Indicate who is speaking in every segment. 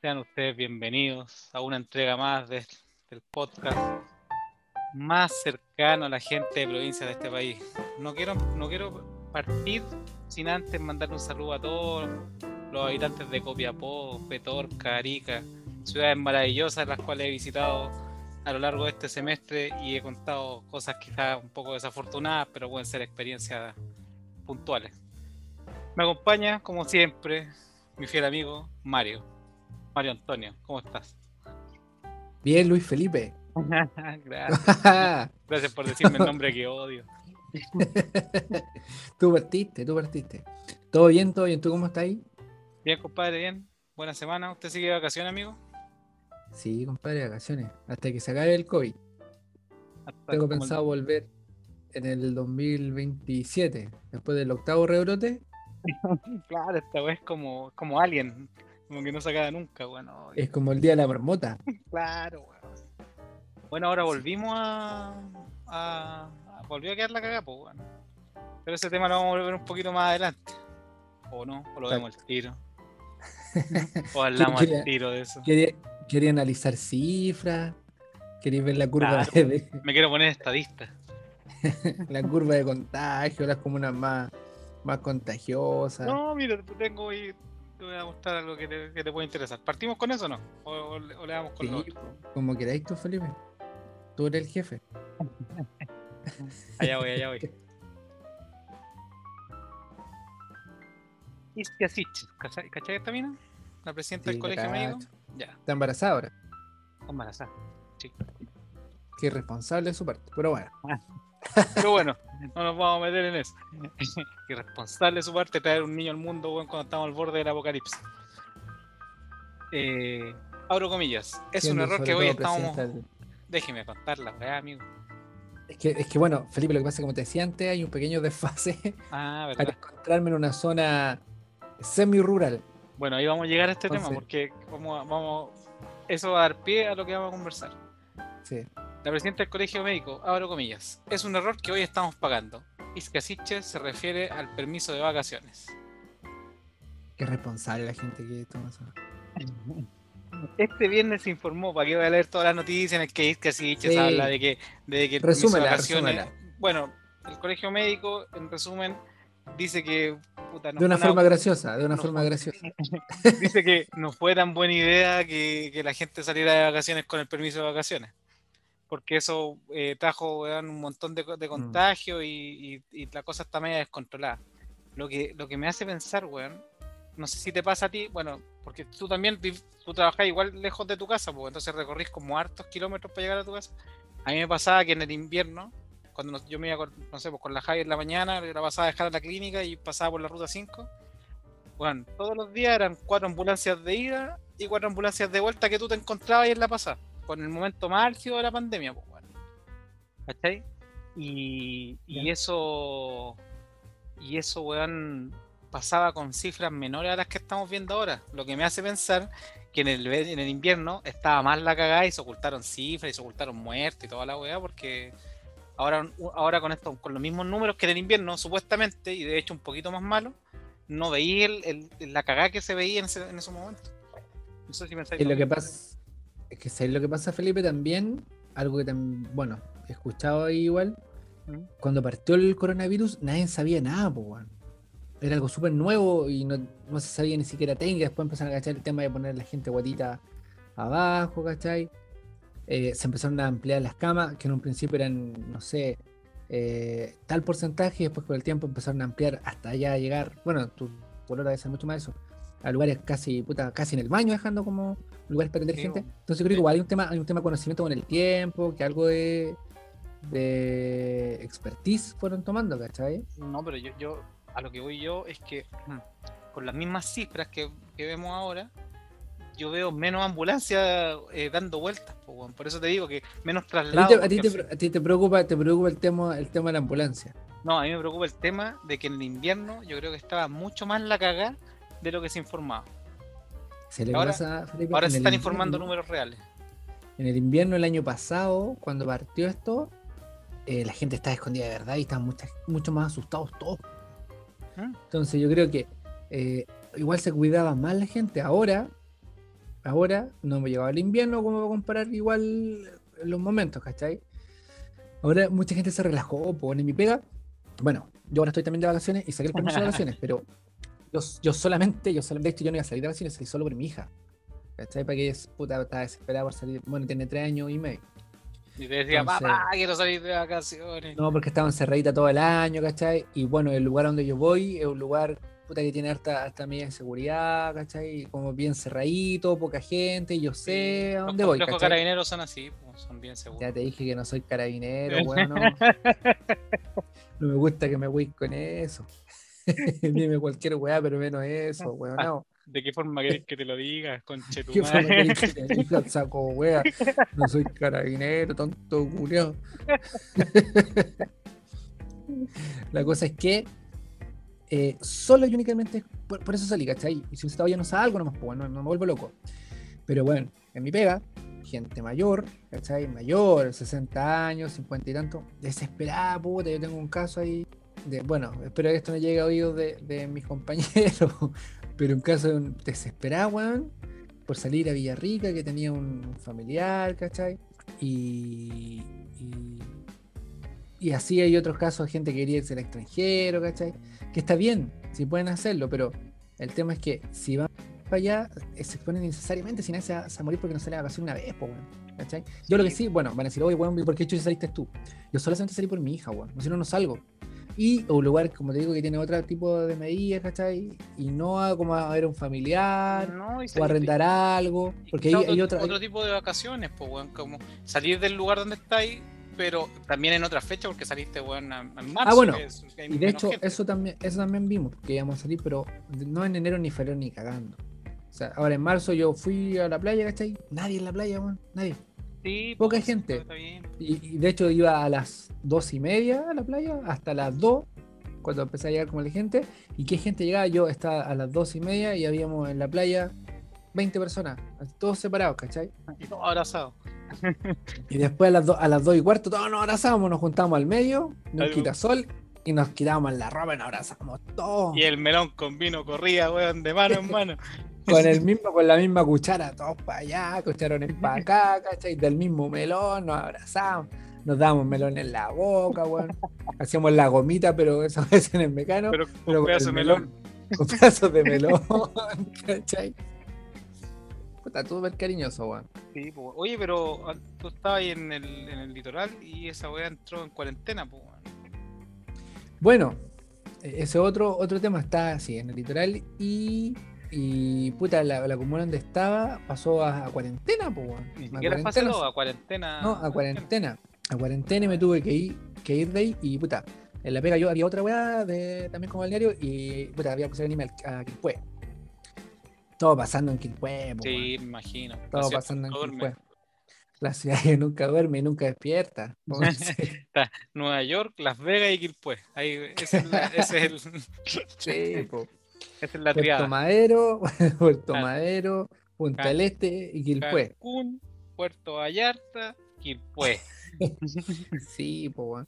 Speaker 1: Sean ustedes bienvenidos a una entrega más de- del podcast más cercano a la gente de provincia de este país. No quiero, no quiero partir sin antes mandar un saludo a todos los habitantes de Copiapó, Petorca, Arica, ciudades maravillosas las cuales he visitado a lo largo de este semestre y he contado cosas quizás un poco desafortunadas, pero pueden ser experiencias puntuales. Me acompaña, como siempre, mi fiel amigo Mario. Mario Antonio, ¿cómo estás?
Speaker 2: Bien, Luis Felipe.
Speaker 1: Gracias. Gracias por decirme el nombre que odio.
Speaker 2: tú partiste, tú partiste. ¿Todo bien, todo bien? ¿Tú cómo estás ahí?
Speaker 1: Bien, compadre, bien. Buena semana. ¿Usted sigue de vacaciones, amigo?
Speaker 2: Sí, compadre, vacaciones. Hasta que se acabe el COVID.
Speaker 1: Hasta
Speaker 2: Tengo
Speaker 1: el-
Speaker 2: pensado volver en el 2027, después del octavo rebrote.
Speaker 1: Claro, esta vez es como, como Alien. Como que no se acaba nunca, bueno.
Speaker 2: Es como el día de la marmota.
Speaker 1: Claro, weón. Bueno, ahora volvimos a, a- a- Volvió a quedar la cagada, pues, bueno. Pero ese tema lo vamos a volver un poquito más adelante. O no, o lo vemos al tiro. O hablamos al tiro de eso.
Speaker 2: Quería, quería analizar cifras. Quería ver la curva,
Speaker 1: Claro.
Speaker 2: de,
Speaker 1: Me quiero poner estadista.
Speaker 2: la curva de contagio, las comunas más, más contagiosas.
Speaker 1: No, mira, te tengo y te voy a mostrar algo que te, que te puede interesar. ¿Partimos con eso o no? ¿O, o le- o le damos con
Speaker 2: Sí,
Speaker 1: lo otro?
Speaker 2: como queráis tú, Felipe. Tú eres el jefe.
Speaker 1: Allá voy, allá voy. Istia Sitch, ¿cachai esta mina? La presidenta
Speaker 2: Sí,
Speaker 1: del colegio médico. Ya,
Speaker 2: Está embarazada ahora.
Speaker 1: embarazada. Sí.
Speaker 2: Qué irresponsable de su parte. Pero bueno.
Speaker 1: Pero bueno, no nos vamos a meter en eso. Irresponsable de su parte traer un niño al mundo weón, cuando estamos al borde del apocalipsis. Eh, abro comillas. Es un error que hoy estamos. Déjeme contar la weá, amigo.
Speaker 2: Es que, es que bueno, Felipe, lo que pasa, como te decía antes, hay un pequeño desfase
Speaker 1: Ah, verdad.
Speaker 2: encontrarme en una zona semi-rural.
Speaker 1: Bueno, ahí vamos a llegar a este tema porque vamos vamos, eso va a dar pie a lo que vamos a conversar.
Speaker 2: Sí.
Speaker 1: La presidenta del colegio médico, abro comillas, es un error que hoy estamos pagando. Iscasiche se refiere al permiso de vacaciones.
Speaker 2: Qué responsable la gente que toma eso.
Speaker 1: Este viernes se informó, para que voy a leer todas las noticias en el que Iscasiche
Speaker 2: Sí.
Speaker 1: habla de que, de que el permiso de
Speaker 2: Resúmela,
Speaker 1: vacaciones.
Speaker 2: resúmela.
Speaker 1: Bueno, el colegio médico, en resumen, dice que. puta, no
Speaker 2: De una
Speaker 1: fue
Speaker 2: forma graciosa, de una
Speaker 1: no
Speaker 2: forma
Speaker 1: fue-
Speaker 2: graciosa.
Speaker 1: dice que no fue tan buena idea que, que la gente saliera de vacaciones con el permiso de vacaciones. Porque eso eh, trajo weón, un montón de, de contagios y, y- y la cosa está media descontrolada. Lo que, lo que me hace pensar, weón, no sé si te pasa a ti, bueno, porque tú también, tú trabajás igual lejos de tu casa, pues entonces recorrís como hartos kilómetros para llegar a tu casa. A mí me pasaba que en el invierno, cuando nos- yo me iba con, no sé, pues con la Javi en la mañana, la pasaba a dejar a la clínica y pasaba por la ruta 5. Bueno, todos los días eran cuatro ambulancias de ida y cuatro ambulancias de vuelta que tú te encontrabas ahí en la pasada, con el momento más álgido de la pandemia, pues, bueno. ¿Cachai? Y, eso, y eso, weón, pasaba con cifras menores a las que estamos viendo ahora. Lo que me hace pensar que en el, en el invierno estaba más la cagada y se ocultaron cifras y se ocultaron muertes y toda la weá, porque ahora, ahora con esto, con los mismos números que en el invierno, supuestamente, y de hecho un poquito más malo, no veía el, el- la cagada que se veía en, ese, en esos momentos. No sé si
Speaker 2: Y lo que pasa es que ¿sabes lo que pasa, Felipe, también, algo que también, bueno, he escuchado ahí igual,
Speaker 1: ¿Mm?
Speaker 2: cuando partió el coronavirus, nadie sabía nada, pues, weón. Era algo súper nuevo y no, no se sabía ni siquiera técnica. Después empezaron a cachar el tema de poner a la gente guatita abajo, ¿cachai? Eh, se empezaron a ampliar las camas, que en un principio eran, no sé, eh, tal porcentaje, y después con el tiempo empezaron a ampliar hasta allá llegar, bueno, tu color debe ser mucho más eso, a lugares casi, puta, casi en el baño, dejando como lugares para atender
Speaker 1: Sí,
Speaker 2: gente. Entonces yo creo que igual hay un tema, hay un tema de conocimiento con el tiempo, que algo de, de expertise fueron tomando, ¿cachai?
Speaker 1: No, pero yo, yo, a lo que voy yo es que mm, con las mismas cifras que, que vemos ahora, yo veo menos ambulancias eh, dando vueltas, po, por eso te digo que menos
Speaker 2: A ti,
Speaker 1: traslados.
Speaker 2: te, a ti
Speaker 1: porque
Speaker 2: te-
Speaker 1: al fin-
Speaker 2: a ti te preocupa, te preocupa el tema, el tema de la ambulancia.
Speaker 1: No, a mí me preocupa el tema de que en el invierno yo creo que estaba mucho más la cagada de lo que se informaba.
Speaker 2: Se le
Speaker 1: Ahora-
Speaker 2: pasa, Felipe,
Speaker 1: Ahora
Speaker 2: en
Speaker 1: se
Speaker 2: el
Speaker 1: están informando números reales.
Speaker 2: En el invierno del año pasado, cuando partió esto, eh, la gente estaba escondida de verdad y estaban mucha- mucho más asustados todos.
Speaker 1: ¿Mm?
Speaker 2: Entonces yo creo que eh, igual se cuidaba más la gente. Ahora ahora no me llegaba el invierno como para comparar igual los momentos, ¿cachai? Ahora mucha gente se relajó, en mi pega. Bueno, yo ahora estoy también de vacaciones y saqué el permiso de vacaciones, pero yo, yo solamente, yo solamente, de hecho yo no iba a salir de vacaciones, salí solo por mi hija. ¿Cachai? Para que ella puta, estaba desesperada por salir. Bueno, tiene tres años y medio.
Speaker 1: Y te decía, papá, quiero salir de vacaciones.
Speaker 2: No, porque estaba encerradita todo el año, ¿cachai? Y bueno, el lugar donde yo voy es un lugar puta que tiene harta, harta medida de seguridad, ¿cachai? Como bien cerradito, poca gente, yo sé a dónde voy.
Speaker 1: Los carabineros son así, son bien seguros.
Speaker 2: Ya te dije que no soy carabinero, bueno. no me gusta que me voy con eso. Dime cualquier weá, pero menos eso, weón. No.
Speaker 1: ¿De qué forma querés que te lo digas,
Speaker 2: conche tu ¿Qué forma que te saco, wea? No soy carabinero, tonto culiao. La cosa es que eh, solo y únicamente por, eso salí, ¿cachai? Y si un ya no salgo, no, pues, no, no me vuelvo loco. Pero bueno, en mi pega, gente mayor, ¿cachai? Mayor, 60 años, 50 y tanto, desesperada, puta, yo tengo un caso ahí. De, bueno, espero que esto no llegue a oídos de, de mis compañeros, pero un caso desesperado, weón, por salir a Villarrica, que tenía un familiar, ¿cachai? Y, y, así hay otros casos de gente que quería irse al extranjero, ¿cachai? Que está bien, si pueden hacerlo, pero el tema es que si van para allá, eh, se exponen innecesariamente sin a, a morir porque no sale a vacacionar una vez, weón. ¿cachai? Yo lo que sí, bueno, van a decir, oye, weón, ¿por qué hecho saliste tú? Yo solamente salí por mi hija, weón, si no, no salgo y un lugar, como te digo, que tiene otro tipo de medidas, ¿cachai? Y no a, como a ver un familiar o arrendar algo, porque hay,
Speaker 1: otro,
Speaker 2: otra,
Speaker 1: otro tipo de vacaciones, pues, bueno, como salir del lugar donde estáis, pero también en otra fecha, porque saliste, bueno, en marzo.
Speaker 2: Ah, bueno, y de hecho, eso también, eso también vimos, que íbamos a salir, pero no en enero ni febrero ni cagando. O sea, ahora en marzo yo fui a la playa, ¿cachai? Nadie en la playa, weón, nadie. Poca pues, gente. Y, de hecho iba a las dos y media a la playa, hasta las dos, cuando empecé a llegar como la gente. ¿Y qué gente llegaba? Yo estaba a las dos y media y habíamos en la playa 20 personas, todos separados, ¿cachai?
Speaker 1: Y todos abrazados.
Speaker 2: y después a las, a las dos y cuarto, todos nos abrazamos, nos juntamos al medio, nos quita sol y nos quitábamos la ropa y nos abrazamos todos.
Speaker 1: Y el melón con vino corría, weón, de mano en mano.
Speaker 2: Con el mismo, con la misma cuchara, todos para allá, cucharones para acá, ¿cachai? Del mismo melón, nos abrazamos, nos damos melón en la boca, weón. Hacíamos la gomita, pero eso es en el mecano.
Speaker 1: Pero con pedazos de melón.
Speaker 2: Con pedazos de melón, ¿cachai? Puta, ver cariñoso, weón.
Speaker 1: Sí, pues, oye, pero ah, tú estabas ahí en el, en el litoral y esa weá entró en cuarentena, pues, weón.
Speaker 2: Bueno, e-, ese otro, otro tema está así, en el litoral y y puta, la, la, comuna donde estaba pasó a, cuarentena, pues,
Speaker 1: Ni siquiera fase a cuarentena.
Speaker 2: No, a cuarentena. A cuarentena y me tuve que ir, que ir de ahí y puta. En la pega yo había otra weá de, también como balneario y puta, había que hacer anime a Quilpue. Todo pasando en Quilpue,
Speaker 1: Sí, me imagino.
Speaker 2: Todo pasando en Quilpue. La ciudad que nunca duerme y nunca despierta.
Speaker 1: Nueva York, Las Vegas y Quilpue. Ahí, ese es, ese es el.
Speaker 2: sí, po.
Speaker 1: Esa es la
Speaker 2: Puerto Madero, Puerto Madero, Punta del Este y Quilpué.
Speaker 1: Cancún, Puerto Vallarta, Quilpué.
Speaker 2: sí, pues bueno.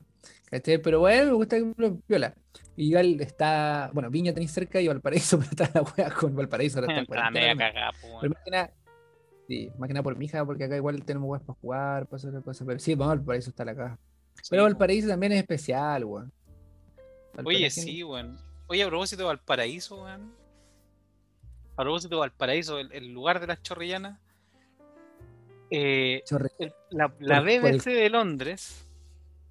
Speaker 2: Pero bueno, me gusta que viola. Igual está, bueno, Viña tenéis cerca y Valparaíso, pero está la wea con Valparaíso. Ahora está
Speaker 1: media cagada,
Speaker 2: Pero más que nada, sí, más que nada por mi hija, porque acá igual tenemos weas para jugar, para hacer cosas. Pero sí, vamos, Valparaíso está la caja. pero Valparaíso también es especial, weón.
Speaker 1: Oye, sí, weón. Oye, a propósito de Valparaíso, weón. A propósito de Valparaíso, el, lugar de las chorrillanas. Eh, la, BBC de Londres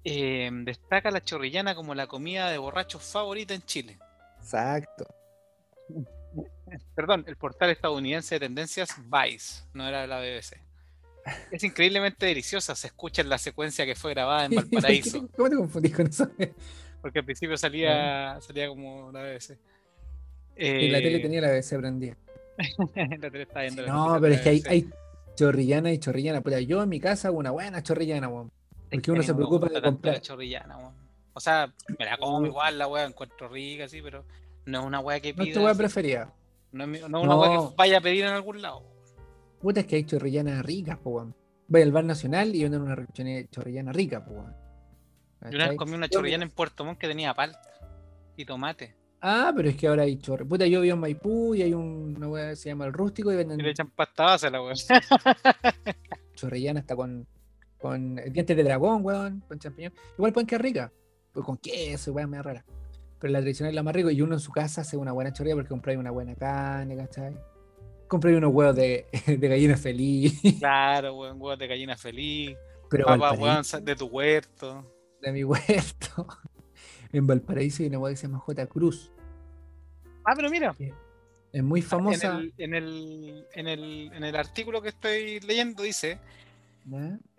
Speaker 1: eh, destaca la chorrillana como la comida de borrachos favorita en Chile.
Speaker 2: Exacto.
Speaker 1: Perdón, el portal estadounidense de tendencias Vice, no era la BBC. Es increíblemente deliciosa, se escucha en la secuencia que fue grabada en Valparaíso.
Speaker 2: ¿Cómo te confundís con eso?
Speaker 1: Porque al principio salía, salía como la BBC.
Speaker 2: y la tele eh, tenía la BBC prendida.
Speaker 1: la tele está viendo
Speaker 2: No, pero es que hay, hay, chorrillana y chorrillana. Pero yo en mi casa hago una buena chorrillana, weón. Porque uno se preocupa de comprar.
Speaker 1: chorrillana, weón. O sea, me la como igual la weá, encuentro rica, sí, pero no es una weá que pida.
Speaker 2: No es tu weá preferida.
Speaker 1: No es, una weá que vaya a pedir en algún lado.
Speaker 2: Puta, es que hay chorrillanas ricas, weón. Voy al bar nacional y venden una chorrillana rica, weón.
Speaker 1: Yo una vez comí una chorrillana en Puerto Montt que tenía palta y tomate.
Speaker 2: Ah, pero es que ahora hay chorre. Puta, yo vivo en Maipú y hay un- una weá que se llama el rústico y
Speaker 1: Y le
Speaker 2: venden
Speaker 1: echan pasta a la weón.
Speaker 2: chorrellana hasta con, con dientes de dragón, weón, con champiñón. Igual pueden quedar ricas. Pues con queso, weón, medio rara. Pero la tradicional es la más rica y uno en su casa hace una buena chorrilla porque compráis una buena carne, ¿cachai? Compráis unos huevos de, de gallina feliz.
Speaker 1: Claro, weón, huevos de gallina feliz.
Speaker 2: Pero
Speaker 1: Papas, weón, de tu huerto.
Speaker 2: De mi huerto. En Valparaíso hay una weá que se llama J. Cruz.
Speaker 1: Ah, pero mira,
Speaker 2: Es muy famosa.
Speaker 1: en el, en, el, en, el, en el artículo que estoy leyendo dice,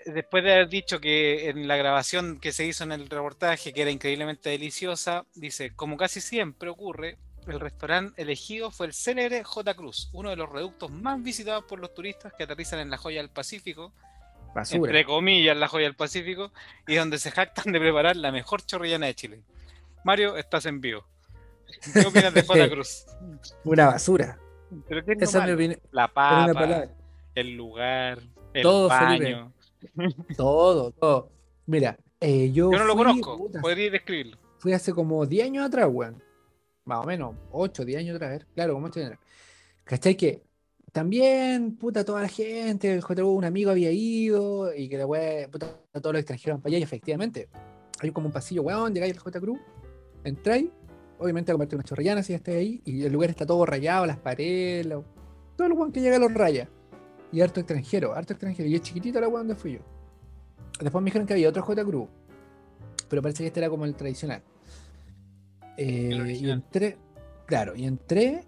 Speaker 1: después de haber dicho que en la grabación que se hizo en el reportaje, que era increíblemente deliciosa, dice, como casi siempre ocurre, el restaurante elegido fue el célebre J. Cruz, uno de los reductos más visitados por los turistas que aterrizan en la joya del Pacífico,
Speaker 2: Basura.
Speaker 1: entre comillas la joya del Pacífico, y donde se jactan de preparar la mejor chorrillana de Chile. Mario, estás en vivo. ¿Qué opinas de J. Cruz?
Speaker 2: Una basura.
Speaker 1: ¿Pero qué es lo
Speaker 2: Esa es mi opinión.
Speaker 1: La papa, el lugar, el
Speaker 2: Todo,
Speaker 1: baño.
Speaker 2: Todo, todo. Mira, eh, yo.
Speaker 1: Yo no lo
Speaker 2: fui,
Speaker 1: conozco,
Speaker 2: puta,
Speaker 1: podría describirlo.
Speaker 2: fui hace como 10 años atrás, weón. Más o menos, 8, 10 años atrás, a ver. Claro, como 8 años atrás. ¿Cachai? Que también, puta, toda la gente, el un amigo había ido y que la weá, puta, todos los extranjeros para allá y efectivamente. Hay como un pasillo, weón, llegáis al J. Cruz, entráis, obviamente a comerte unas chorrillanas si ya estáis ahí, y el lugar está todo rayado, las paredes, lo- todo el weón que llega los raya. Y harto extranjero, harto extranjero. Y es chiquitito la weón donde fui yo. Después me dijeron que había otro J. Cruz, pero parece que este era como el tradicional. Eh, y entré, claro, y entré,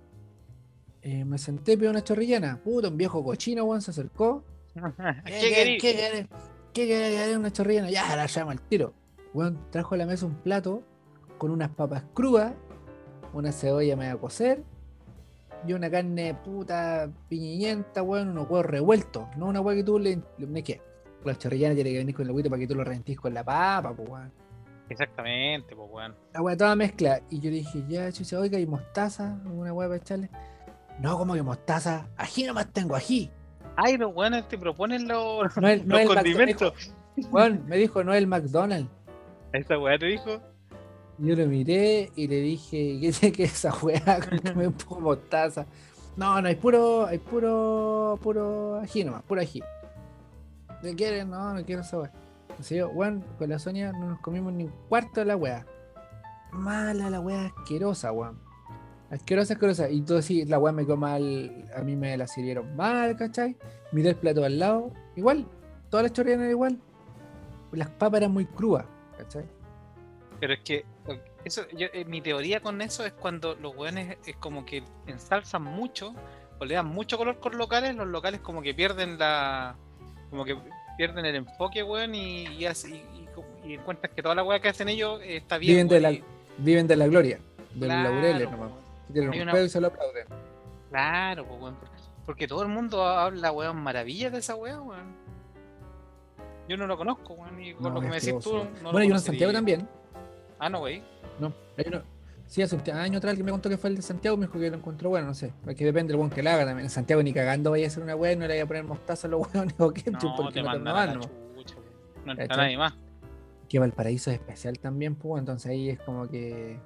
Speaker 2: eh, me senté, pedí una chorrillana. Puta, un viejo cochino, weón, se acercó.
Speaker 1: ¿Qué querís?
Speaker 2: ¿Qué querés? ¿Qué querés? ¿Querés una chorrillana? Ya, la llama al tiro. Weón, trajo a la mesa un plato con unas papas crudas, una cebolla media a cocer y una carne puta piñienta, weón, unos huevos revueltos. No una hueá que tú le, le ¿qué? La chorrillana tiene que venir con el huevito para que tú lo reventís con la papa, pues weón.
Speaker 1: Exactamente, pues weón.
Speaker 2: La weá toda mezcla. Y yo dije, ya, chucha, oiga, ¿y mostaza? ¿Alguna weá para echarle? No, como que mostaza? Ají nomás tengo, ají.
Speaker 1: Ay, los weones te proponen los,
Speaker 2: No es, no
Speaker 1: los
Speaker 2: es el
Speaker 1: condimentos.
Speaker 2: Weón, me dijo, no es el McDonald's.
Speaker 1: Esa weá te dijo.
Speaker 2: Yo lo miré y le dije, ¿qué es que esa weá? Me pongo mostaza. No, no, hay puro, hay puro, puro ají nomás, puro ají. ¿Qué quieren? No, no quiero esa weá. Así yo, weón, con la Sonia no nos comimos ni un cuarto de la weá. Mala la weá, asquerosa, weón. Asquerosa, asquerosa. Y todo así, la weá me quedó mal, a mí me la sirvieron mal, ¿cachai? Miré el plato al lado, igual, todas las chorrillas eran igual. Las papas eran muy crudas, ¿cachai?
Speaker 1: Pero es que eso, yo, eh, mi teoría con eso es cuando los weones es como que ensalzan mucho o le dan mucho color con locales, los locales como que pierden la. como que pierden el enfoque, weón, y, y, así- y, y encuentran que toda la weá que hacen ellos eh, está bien.
Speaker 2: Viven de, la, viven de la gloria, de
Speaker 1: claro,
Speaker 2: los laureles nomás. Tienen un
Speaker 1: una-
Speaker 2: pedo y se lo aplauden.
Speaker 1: Claro, pues, weón. Porque todo el mundo habla, weón, maravillas de esa weá, weón. Yo no lo conozco, weón, y con
Speaker 2: No,
Speaker 1: lo que me decís tú. No
Speaker 2: bueno, hay uno en Santiago también.
Speaker 1: Ah, no, wey.
Speaker 2: No, hay uno. Sí, hace un año atrás alguien me contó que fue el de Santiago, me dijo que lo encontró bueno, no sé. Porque depende del buen que la haga también. En Santiago ni cagando vaya a hacer una weá no le vaya a poner mostaza a los hueones o ketchup
Speaker 1: No,
Speaker 2: porque
Speaker 1: te
Speaker 2: no te
Speaker 1: mandan
Speaker 2: ¿no?
Speaker 1: entra nadie más.
Speaker 2: Que Valparaíso es especial también, pues, entonces ahí es como que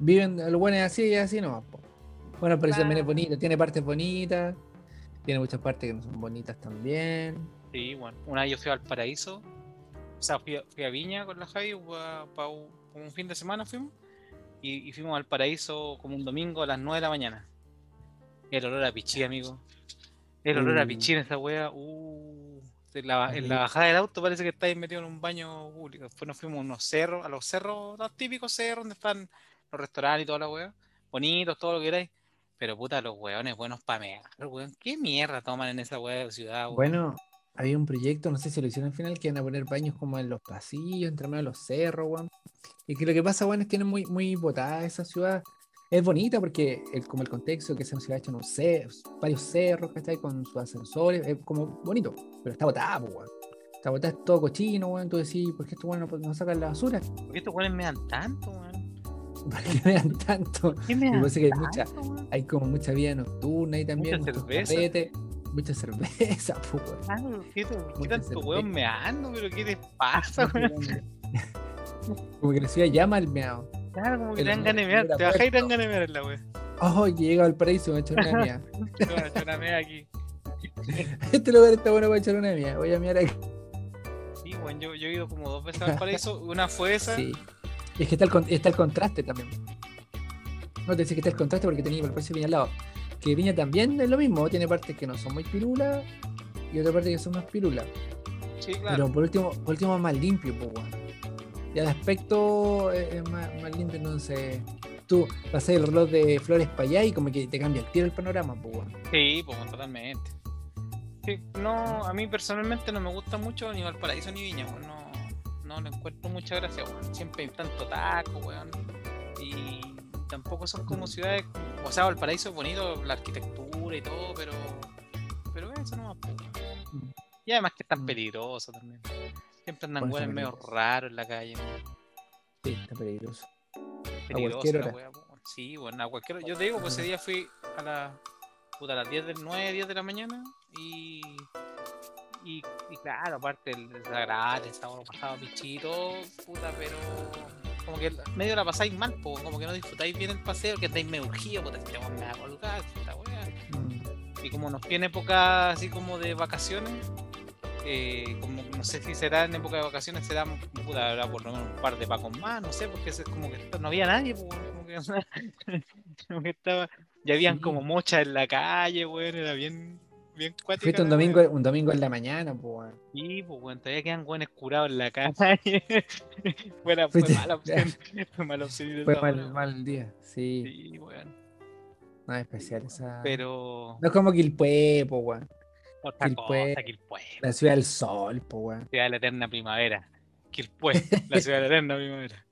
Speaker 2: viven, lo bueno es así y así nomás. Bueno, pero eso también es
Speaker 1: Claro.
Speaker 2: bonito, tiene partes bonitas, tiene muchas partes que no son bonitas también.
Speaker 1: Sí, bueno. Una vez yo fui al paraíso. O sea, fui a, fui a Viña con la Javi para un, un fin de semana fuimos. Y, y fuimos al paraíso como un domingo a las 9 de la mañana. El olor a pichí, amigo. El olor a
Speaker 2: Uh.
Speaker 1: pichí en esa wea. Uh, en, la, en la bajada del auto parece que estáis metido en un baño público. Después nos fuimos a unos cerros, a los cerros, los típicos cerros donde están los restaurantes y toda la wea. Bonitos, todo lo que queráis. Pero puta, los weones buenos para mear, weón. ¿Qué mierda toman en esa de ciudad, weón?
Speaker 2: Bueno, había un proyecto, no sé si lo hicieron al final, que iban a poner baños como en los pasillos, entre medio de los cerros, weón. Y que lo que pasa, weón, es que tienen muy, muy botada esa ciudad. Es bonita porque el, como el contexto que es una ciudad en un cer- varios cerros, ¿cachai? Con sus ascensores, es como bonito, pero está botada, weón. Está botada, es todo cochino, weón. Tú decís, ¿por qué estos weones no, no sacan la basura?
Speaker 1: ¿Por qué estos weones me dan tanto, weón?
Speaker 2: ¿Para que vean tanto?
Speaker 1: ¿Qué me dan
Speaker 2: que hay mucha-
Speaker 1: tanto, weón?
Speaker 2: Hay como mucha vida nocturna y también.
Speaker 1: Mucha cerveza.
Speaker 2: carretes, mucha cerveza, pues, weón.
Speaker 1: Ah, ¿Qué, qué tanto weón me ando? ¿Pero qué te pasa, weón?
Speaker 2: Como que la ciudad llama al meado.
Speaker 1: Claro, como que te dan ganas de mear. Te bajas y te dan ganas de mear en la wea.
Speaker 2: Oh, que llega al paraíso, me echar una mía.
Speaker 1: Te van a echar una mea aquí.
Speaker 2: Este lugar está bueno para echar una mía. Voy a mirar aquí.
Speaker 1: Sí, weón, yo, yo he ido como dos veces al paraíso. Una fue esa.
Speaker 2: Sí. Y es que está el, está el contraste también. No te decía que está el contraste porque tenía el precio Viña al lado. Que Viña también es lo mismo, tiene partes que no son muy pirulas y otra parte que son más pirulas.
Speaker 1: Sí, claro.
Speaker 2: Pero por último, por último es más limpio, pues weón. Y al aspecto es, es más, más limpio, entonces tú pasas el reloj de flores para allá y como que te cambia el tiro el panorama, pues.
Speaker 1: Sí, pues totalmente. Sí, no, a mí personalmente no me gusta mucho ni Valparaíso ni Viña, weón. No, le encuentro mucha gracia, weón. Siempre hay tanto taco, weón. Y tampoco son como ciudades. O sea, Valparaíso es bonito, la arquitectura y todo, pero. Pero eso no pues, weón. Y además que es tan
Speaker 2: Mm.
Speaker 1: peligroso también. Siempre andan weones medio raros en la calle.
Speaker 2: Sí, está peligroso.
Speaker 1: Peligroso la wea. Sí, bueno, a cualquier hora. Yo te digo, pues ese día fui a las puta, a las 10 del 9, 10 de la mañana y. Y, y claro, aparte el desagradable, el sábado pasado pichito, puta, pero como que medio la pasáis mal, po, como que no disfrutáis bien el paseo, que estáis medio urgidos, puta, este me va a colgar, esta.
Speaker 2: Mm.
Speaker 1: Y como nos tiene época así como de vacaciones, eh, como no sé si será en época de vacaciones, será puta, habrá por lo menos un par de pacos más, no sé, porque es como que no había nadie, weón, como, que, como que estaba, ya habían
Speaker 2: Sí.
Speaker 1: como mochas en la calle, weón, era bien, bien cuática.
Speaker 2: Fuiste un
Speaker 1: la
Speaker 2: domingo, un domingo en la mañana, pues weón.
Speaker 1: Sí, pues weón, todavía quedan weones curados en la. Fuera, fue mala opción, fue mala opción
Speaker 2: Fue mal, mal día. Sí,
Speaker 1: Sí, weón.
Speaker 2: no es especial esa.
Speaker 1: Pero
Speaker 2: No es como Quilpué, pues weón.
Speaker 1: otra
Speaker 2: Quilpué.
Speaker 1: cosa, Quilpué.
Speaker 2: La ciudad del sol, pues weón.
Speaker 1: Ciudad de la eterna primavera. Quilpué, la ciudad de la eterna primavera.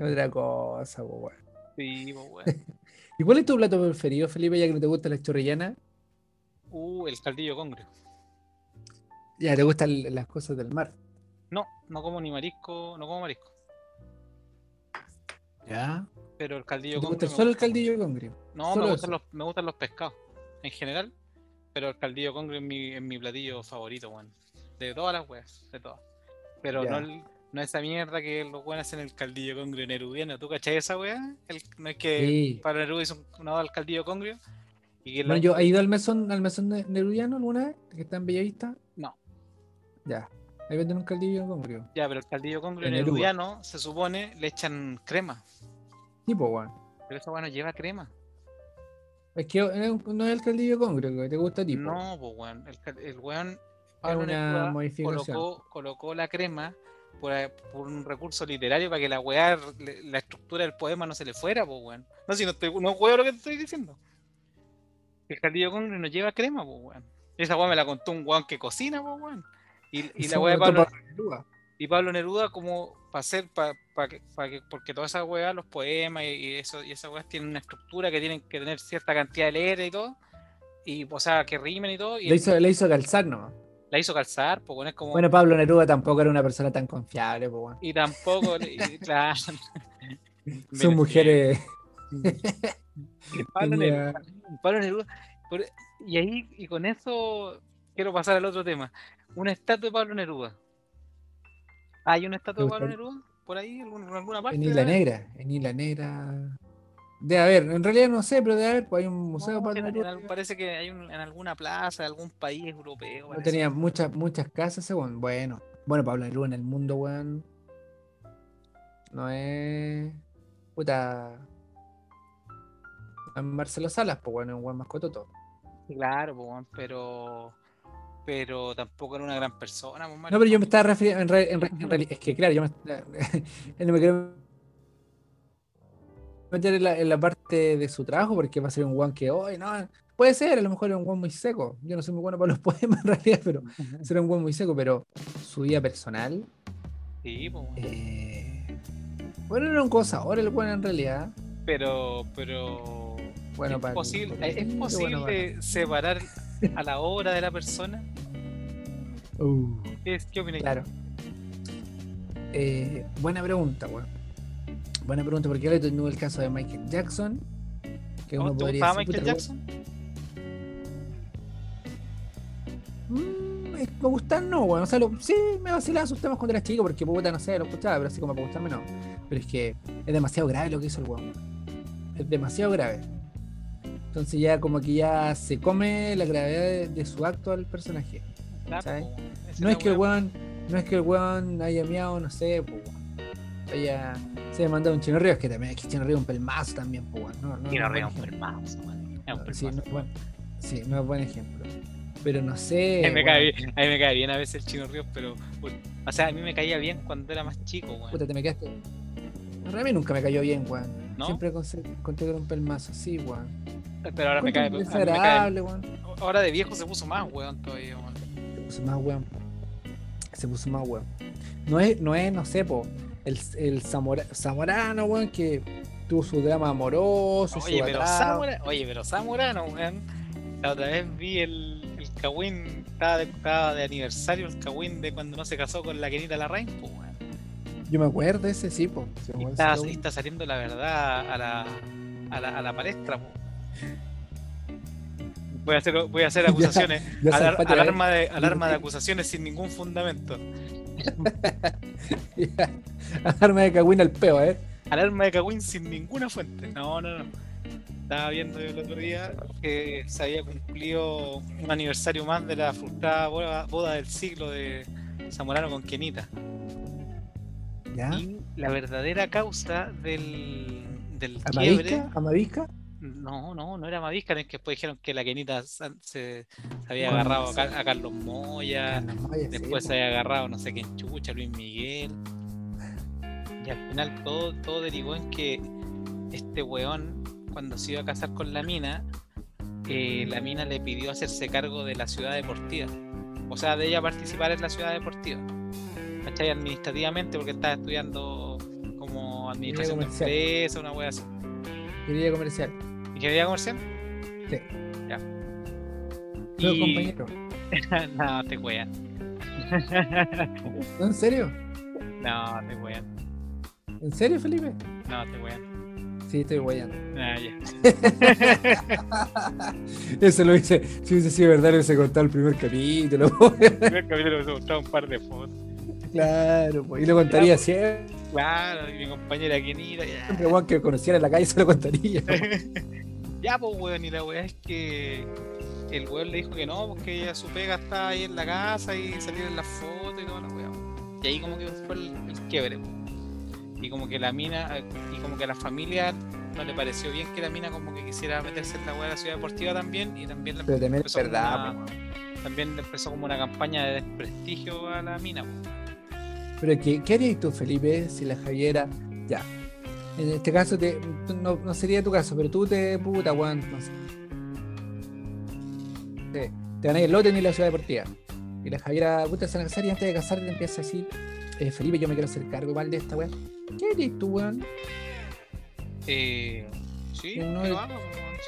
Speaker 2: Otra cosa, pues weón.
Speaker 1: Sí, pues weón.
Speaker 2: ¿Y cuál es tu plato preferido, Felipe, ya que no te gusta la chorrillana?
Speaker 1: Uh, el caldillo congrio.
Speaker 2: Ya te gustan las cosas del mar.
Speaker 1: No, no como ni marisco, no como marisco.
Speaker 2: ¿Ya?
Speaker 1: Pero el caldillo
Speaker 2: ¿Te gusta solo el caldillo congrio?
Speaker 1: No, me gustan, los, me gustan los pescados en general. Pero el caldillo congrio es mi, es mi platillo favorito, weón. De todas las weas, de todas. Pero
Speaker 2: Ya.
Speaker 1: no, el- no esa mierda que los weones hacen el caldillo congrio nerudiano. ¿Tú cachai esa wea? El- no es que
Speaker 2: Sí.
Speaker 1: para Neruda hizo un- una al caldillo congrio.
Speaker 2: Bueno, yo he ido al mesón, al mesón de Nerudiano alguna vez, que está en Bellavista.
Speaker 1: No.
Speaker 2: Ya. Ahí venden un caldillo de congrio.
Speaker 1: Ya, pero el caldillo congrio
Speaker 2: En
Speaker 1: nerudiano se supone le echan crema.
Speaker 2: Sí, pues weón.
Speaker 1: Pero esa bueno lleva crema.
Speaker 2: Es que eh, no es el caldillo de congrio que te gusta a ti. po.
Speaker 1: No, pues weón. El, el weón
Speaker 2: Ah, una modificación.
Speaker 1: colocó, colocó la crema por, por un recurso literario para que la weá, la estructura del poema no se le fuera, pues weón. No, si no estoy, no juego lo que te estoy diciendo. El caldillo congrio no lleva crema, pues weón. Esa weá me la contó un weón que cocina, pues weón. Y, y la weá de Pablo,
Speaker 2: Pablo Neruda.
Speaker 1: y Pablo Neruda como para hacer para que, pa que porque todas esas weas los poemas y, y eso y esas weas tienen una estructura que tienen que tener cierta cantidad de letras y todo y o sea que rimen y todo y
Speaker 2: Le hizo, le hizo calzar nomás.
Speaker 1: la hizo calzar pues bueno, es como
Speaker 2: Bueno, Pablo Neruda tampoco era una persona tan confiable, pues weón.
Speaker 1: y tampoco y- claro
Speaker 2: Sus mujeres.
Speaker 1: Pablo
Speaker 2: tenía-
Speaker 1: Neruda, Pablo Neruda por- y ahí y con eso quiero pasar al otro tema una estatua de Pablo Neruda hay una estatua de Pablo Neruda por ahí en alguna, en parte
Speaker 2: En Isla. Negra. En Isla Negra. Debe haber, en realidad no sé, pero debe haber, pues hay un museo
Speaker 1: No, en- en
Speaker 2: Neruda.
Speaker 1: parece que hay un- en alguna plaza de algún país europeo.
Speaker 2: No tenía muchas, muchas casas, según. Bueno, bueno, Pablo Neruda en el mundo, weón. No es. Puta. Marcelo Salas, pues bueno, es un weón mascototo.
Speaker 1: Claro, po, weón, pero pero tampoco era una gran persona. po,
Speaker 2: No, pero yo me estaba refiriendo. En, re- en re- en realidad, es que claro, yo me. no me quiero meter en la, en la parte de su trabajo porque va a ser un weón que hoy no. Puede ser, a lo mejor es un weón muy seco. Yo no soy muy bueno para los poemas en realidad, pero será un weón muy seco, pero su vida personal.
Speaker 1: Sí, weón.
Speaker 2: Eh, bueno, era un cosa ahora el weón en realidad.
Speaker 1: pero pero
Speaker 2: Bueno,
Speaker 1: es
Speaker 2: para
Speaker 1: posible, es
Speaker 2: bueno,
Speaker 1: separar a la obra de la persona.
Speaker 2: Uh,
Speaker 1: ¿Qué, es- qué opinas?
Speaker 2: claro. Eh, buena pregunta, weón. Buena pregunta, porque ahora tengo el caso de Michael Jackson. Que
Speaker 1: ¿No
Speaker 2: uno
Speaker 1: ¿Te
Speaker 2: podría
Speaker 1: gustaba
Speaker 2: decir,
Speaker 1: Michael Jackson?
Speaker 2: Mm, me gustan no, weón. O sea, lo- sí, me vacilaba sus temas cuando era chico, porque puta, no sé, lo escuchaba, pero así como para gustarme no. Pero es que es demasiado grave lo que hizo el weón. Es demasiado grave. Entonces ya como que ya se come la gravedad de, de su acto al personaje.
Speaker 1: Claro,
Speaker 2: ¿Sabes? No es que el weón, no es que el weón haya miado, no sé, pues haya se haya mandado un chino ríos, que también es que chino ríos es un pelmazo también, pues weón. No, no,
Speaker 1: Y no
Speaker 2: es buen
Speaker 1: río un
Speaker 2: ejemplo.
Speaker 1: pelmazo, weón. Es un
Speaker 2: Sí, no,
Speaker 1: pelmazo.
Speaker 2: es buen- sí, no es buen ejemplo. Pero no sé.
Speaker 1: A mí, me cae bien, a mí me cae bien a veces el Chino Ríos, pero. O sea, a mí me caía bien cuando era más chico, weón.
Speaker 2: Puta, te me quedaste. A mí nunca me cayó bien, weón.
Speaker 1: ¿No?
Speaker 2: Siempre conté era un pelmazo, sí, weón.
Speaker 1: Pero ahora me cae, me cae. Ahora de viejo se puso más, weón, todavía, weón.
Speaker 2: Se puso más weón. Se puso más weón. No es, no es, no sé, po, el, el zamora- zamorano, weón, que tuvo su drama amoroso,
Speaker 1: Oye,
Speaker 2: su
Speaker 1: pero. Zamora, oye, pero Zamorano, weón. La otra vez vi el, el Kawin, estaba de, estaba de aniversario el Kawin de cuando no se casó con la Kenita Larraín, pues, weón.
Speaker 2: Yo me acuerdo de ese, sí, po. Sí,
Speaker 1: Y
Speaker 2: weón,
Speaker 1: está, está saliendo la verdad a la, a la, a la palestra, po. Voy a hacer, voy a hacer acusaciones,
Speaker 2: ya
Speaker 1: alar- alarma, de, alarma de acusaciones sin ningún fundamento.
Speaker 2: Ya. Arma de cagüín al peo, eh.
Speaker 1: Alarma de Kawin sin ninguna fuente. No, no, no. Estaba viendo el otro día que se había cumplido un aniversario más de la frustrada boda, boda del siglo de Zamorano con Kenita.
Speaker 2: ¿Ya?
Speaker 1: Y la verdadera causa del, del. No, no, no era Mavisca, es que después dijeron que la Kenita se, se había
Speaker 2: Bueno,
Speaker 1: agarrado a,
Speaker 2: sí.
Speaker 1: Car- a Carlos Moya.
Speaker 2: Carlos Moya, sí,
Speaker 1: Después se había agarrado no sé quién chucha, Luis Miguel. Y al final todo, todo derivó en que este weón, cuando se iba a casar con la mina, eh, la mina le pidió hacerse cargo de la ciudad deportiva. O sea, de ella participar en la ciudad deportiva. ¿Cachai? Administrativamente, porque estaba estudiando como administración de empresa, una wea así.
Speaker 2: Querida comercial.
Speaker 1: ¿Ingeniería comercial?
Speaker 2: Sí.
Speaker 1: Ya.
Speaker 2: Pero
Speaker 1: Y-
Speaker 2: compañero.
Speaker 1: no, te wean.
Speaker 2: ¿No, ¿En serio?
Speaker 1: No, te wean.
Speaker 2: ¿En serio, Felipe?
Speaker 1: No, te wean.
Speaker 2: Sí, estoy guayando.
Speaker 1: Ah, ya.
Speaker 2: Eso lo hice. Si hubiese sido verdad, lo hubiese contado el primer capítulo.
Speaker 1: El primer capítulo me mostraba un par de fotos.
Speaker 2: claro, pues. Y lo contaría siempre.
Speaker 1: Claro, y mi compañera Kenira, ya.
Speaker 2: Siempre, que conociera en la calle se lo contaría.
Speaker 1: Ya, pues, weón, y la weá es que el weón le dijo que no, porque ella, su pega estaba ahí en la casa y salieron en las fotos y toda la weá. Y ahí como que fue el, el quiebre. Y como que la mina, y como que a la familia no le pareció bien que la mina como que quisiera meterse en la weá de la ciudad deportiva también, y también le
Speaker 2: Pero también
Speaker 1: empezó
Speaker 2: verdad,
Speaker 1: una- también le empezó como una campaña de desprestigio a la mina. po.
Speaker 2: Pero ¿qué, qué harías tú, Felipe, si la Javiera. Ya. En este caso, te, no, no sería tu caso, pero tú te puta, weón. No sé. Te, te ganáis el lote ni la ciudad deportiva. Y la Javiera, puta, se van a casar y antes de casarte te empieza a decir, eh, Felipe, yo me quiero hacer cargo igual de esta weón. ¿Qué harías tú, weón?
Speaker 1: Eh, sí,
Speaker 2: No,
Speaker 1: po, weón.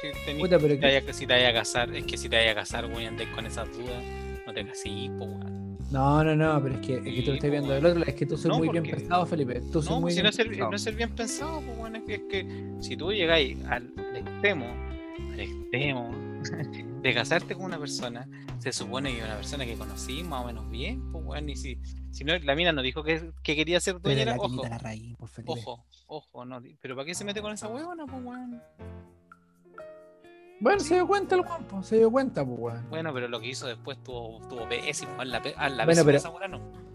Speaker 1: Si tenés
Speaker 2: Puta, pero
Speaker 1: Si te
Speaker 2: que-
Speaker 1: vaya, si te vaya a casar, es que si te vaya a casar, weón, andes con esas dudas, no te casís, po, weón.
Speaker 2: No, no, no, pero es que, es que tú lo estás viendo del otro lado, es que tú sos
Speaker 1: No,
Speaker 2: muy bien pensado, Felipe. Tú sos
Speaker 1: No,
Speaker 2: muy
Speaker 1: si
Speaker 2: bien
Speaker 1: no es, el,
Speaker 2: pensado.
Speaker 1: no es el bien pensado, pues bueno, es que, es que si tú llegáis al, al extremo, al extremo de casarte con una persona, se supone que es una persona que conocí más o menos bien, pues bueno, y si, si no, la mina nos dijo que, que quería ser dueña, ojo,
Speaker 2: raíz,
Speaker 1: ojo, ojo, no, pero ¿para qué se mete con esa huevona, pues weón?
Speaker 2: Bueno, se dio cuenta el guapo, se dio cuenta, pues, weón.
Speaker 1: Bueno, pero lo que hizo después tuvo, tuvo pésimo, a la, a la
Speaker 2: Bueno, pero-
Speaker 1: esa weona no.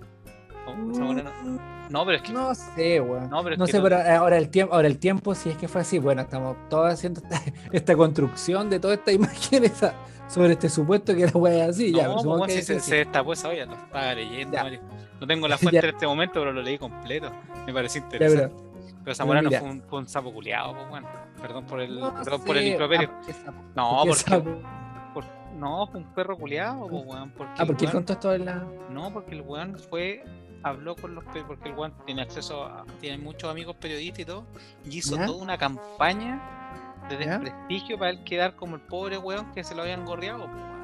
Speaker 1: Pero es que
Speaker 2: No sé, weón.
Speaker 1: No, pero es
Speaker 2: No
Speaker 1: que
Speaker 2: sé,
Speaker 1: no-
Speaker 2: pero ahora el tiempo, ahora el tiempo, si es que fue así, bueno, estamos todos haciendo esta, esta construcción de toda esta imagen esa, sobre este supuesto que la weá es así, ya,
Speaker 1: no, pues,
Speaker 2: que
Speaker 1: si
Speaker 2: es
Speaker 1: se,
Speaker 2: así.
Speaker 1: se destapó esa olla, lo estaba leyendo,
Speaker 2: Ya.
Speaker 1: Mario. No tengo la fuente
Speaker 2: Ya.
Speaker 1: en este momento, pero lo leí completo. Me pareció
Speaker 2: Ya,
Speaker 1: interesante.
Speaker 2: pero,
Speaker 1: pero, Zamorano fue un, fue un sapo culiado, pues bueno. Perdón por el,
Speaker 2: no
Speaker 1: perdón por el improperio.
Speaker 2: ah,
Speaker 1: no,
Speaker 2: ¿Por qué
Speaker 1: porque,
Speaker 2: sapo?
Speaker 1: por- no, fue un perro culiado, pues weón. Porque
Speaker 2: Ah,
Speaker 1: el
Speaker 2: porque él
Speaker 1: weón-
Speaker 2: contó esto la.
Speaker 1: No, porque el weón fue, habló con los porque el weón tiene acceso a, tiene muchos amigos periodistas y todo, y hizo
Speaker 2: ¿Ya?
Speaker 1: toda una campaña de
Speaker 2: ¿Ya?
Speaker 1: desprestigio para él quedar como el pobre weón que se lo habían gorreado, pues, weón.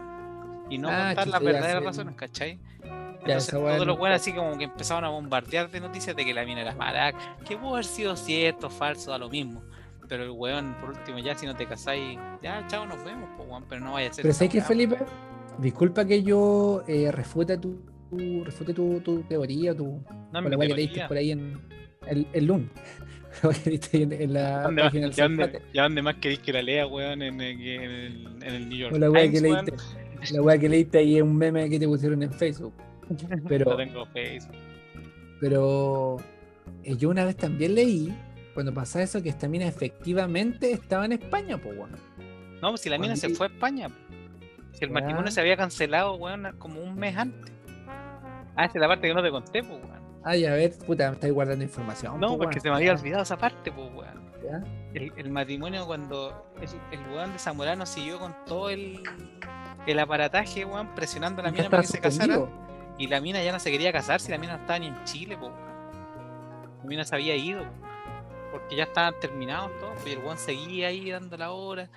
Speaker 1: Y no
Speaker 2: Ah,
Speaker 1: contar las
Speaker 2: ya
Speaker 1: verdaderas
Speaker 2: sé.
Speaker 1: razones, ¿cachai?
Speaker 2: Ya,
Speaker 1: Entonces
Speaker 2: weá
Speaker 1: todos los weones así como que empezaron a bombardear de noticias de que la mina era mala, que pudo haber sido cierto, falso, da lo mismo. Pero el weón, por último, ya si no te casáis, ya chao, nos vemos, pues weón, pero no vaya a ser.
Speaker 2: Pero
Speaker 1: esa
Speaker 2: ¿sabes qué,
Speaker 1: weá.
Speaker 2: Felipe? Disculpa que yo eh, refute tu, tu- refute tu, tu teoría, tu,
Speaker 1: No mi
Speaker 2: la que leíste por ahí en, El, el LUN. Que en, en la
Speaker 1: ¿Dónde más,
Speaker 2: página
Speaker 1: ya,
Speaker 2: Zapate.
Speaker 1: ya dónde más queréis que la lea, weón, en, el- en el, en el New York
Speaker 2: O la weá que
Speaker 1: Times, weón?
Speaker 2: La weá que leíste ahí es un meme que te pusieron en Facebook. Pero,
Speaker 1: No tengo Facebook.
Speaker 2: pero eh, yo una vez también leí, cuando pasaba eso, que esta mina efectivamente estaba en España, pues bueno.
Speaker 1: No, pues si la mina se fue a España. Si el
Speaker 2: Ya.
Speaker 1: matrimonio se había cancelado, weón, como un mes antes. Ah, esa es la parte que no te conté, pues, weón.
Speaker 2: Ay, a ver, puta, me estáis guardando información.
Speaker 1: No,
Speaker 2: po,
Speaker 1: porque
Speaker 2: weón.
Speaker 1: se me había olvidado esa parte, pues, weón.
Speaker 2: Ya.
Speaker 1: El, el matrimonio cuando el, el weón de Zamorano siguió con todo el, el aparataje, weón, presionando a la mina para que se casara. Y la mina ya no se quería casar si la mina no estaba ni en Chile, po. La mina se había ido, po, porque ya estaban terminados todos, y el weón seguía ahí dando la hora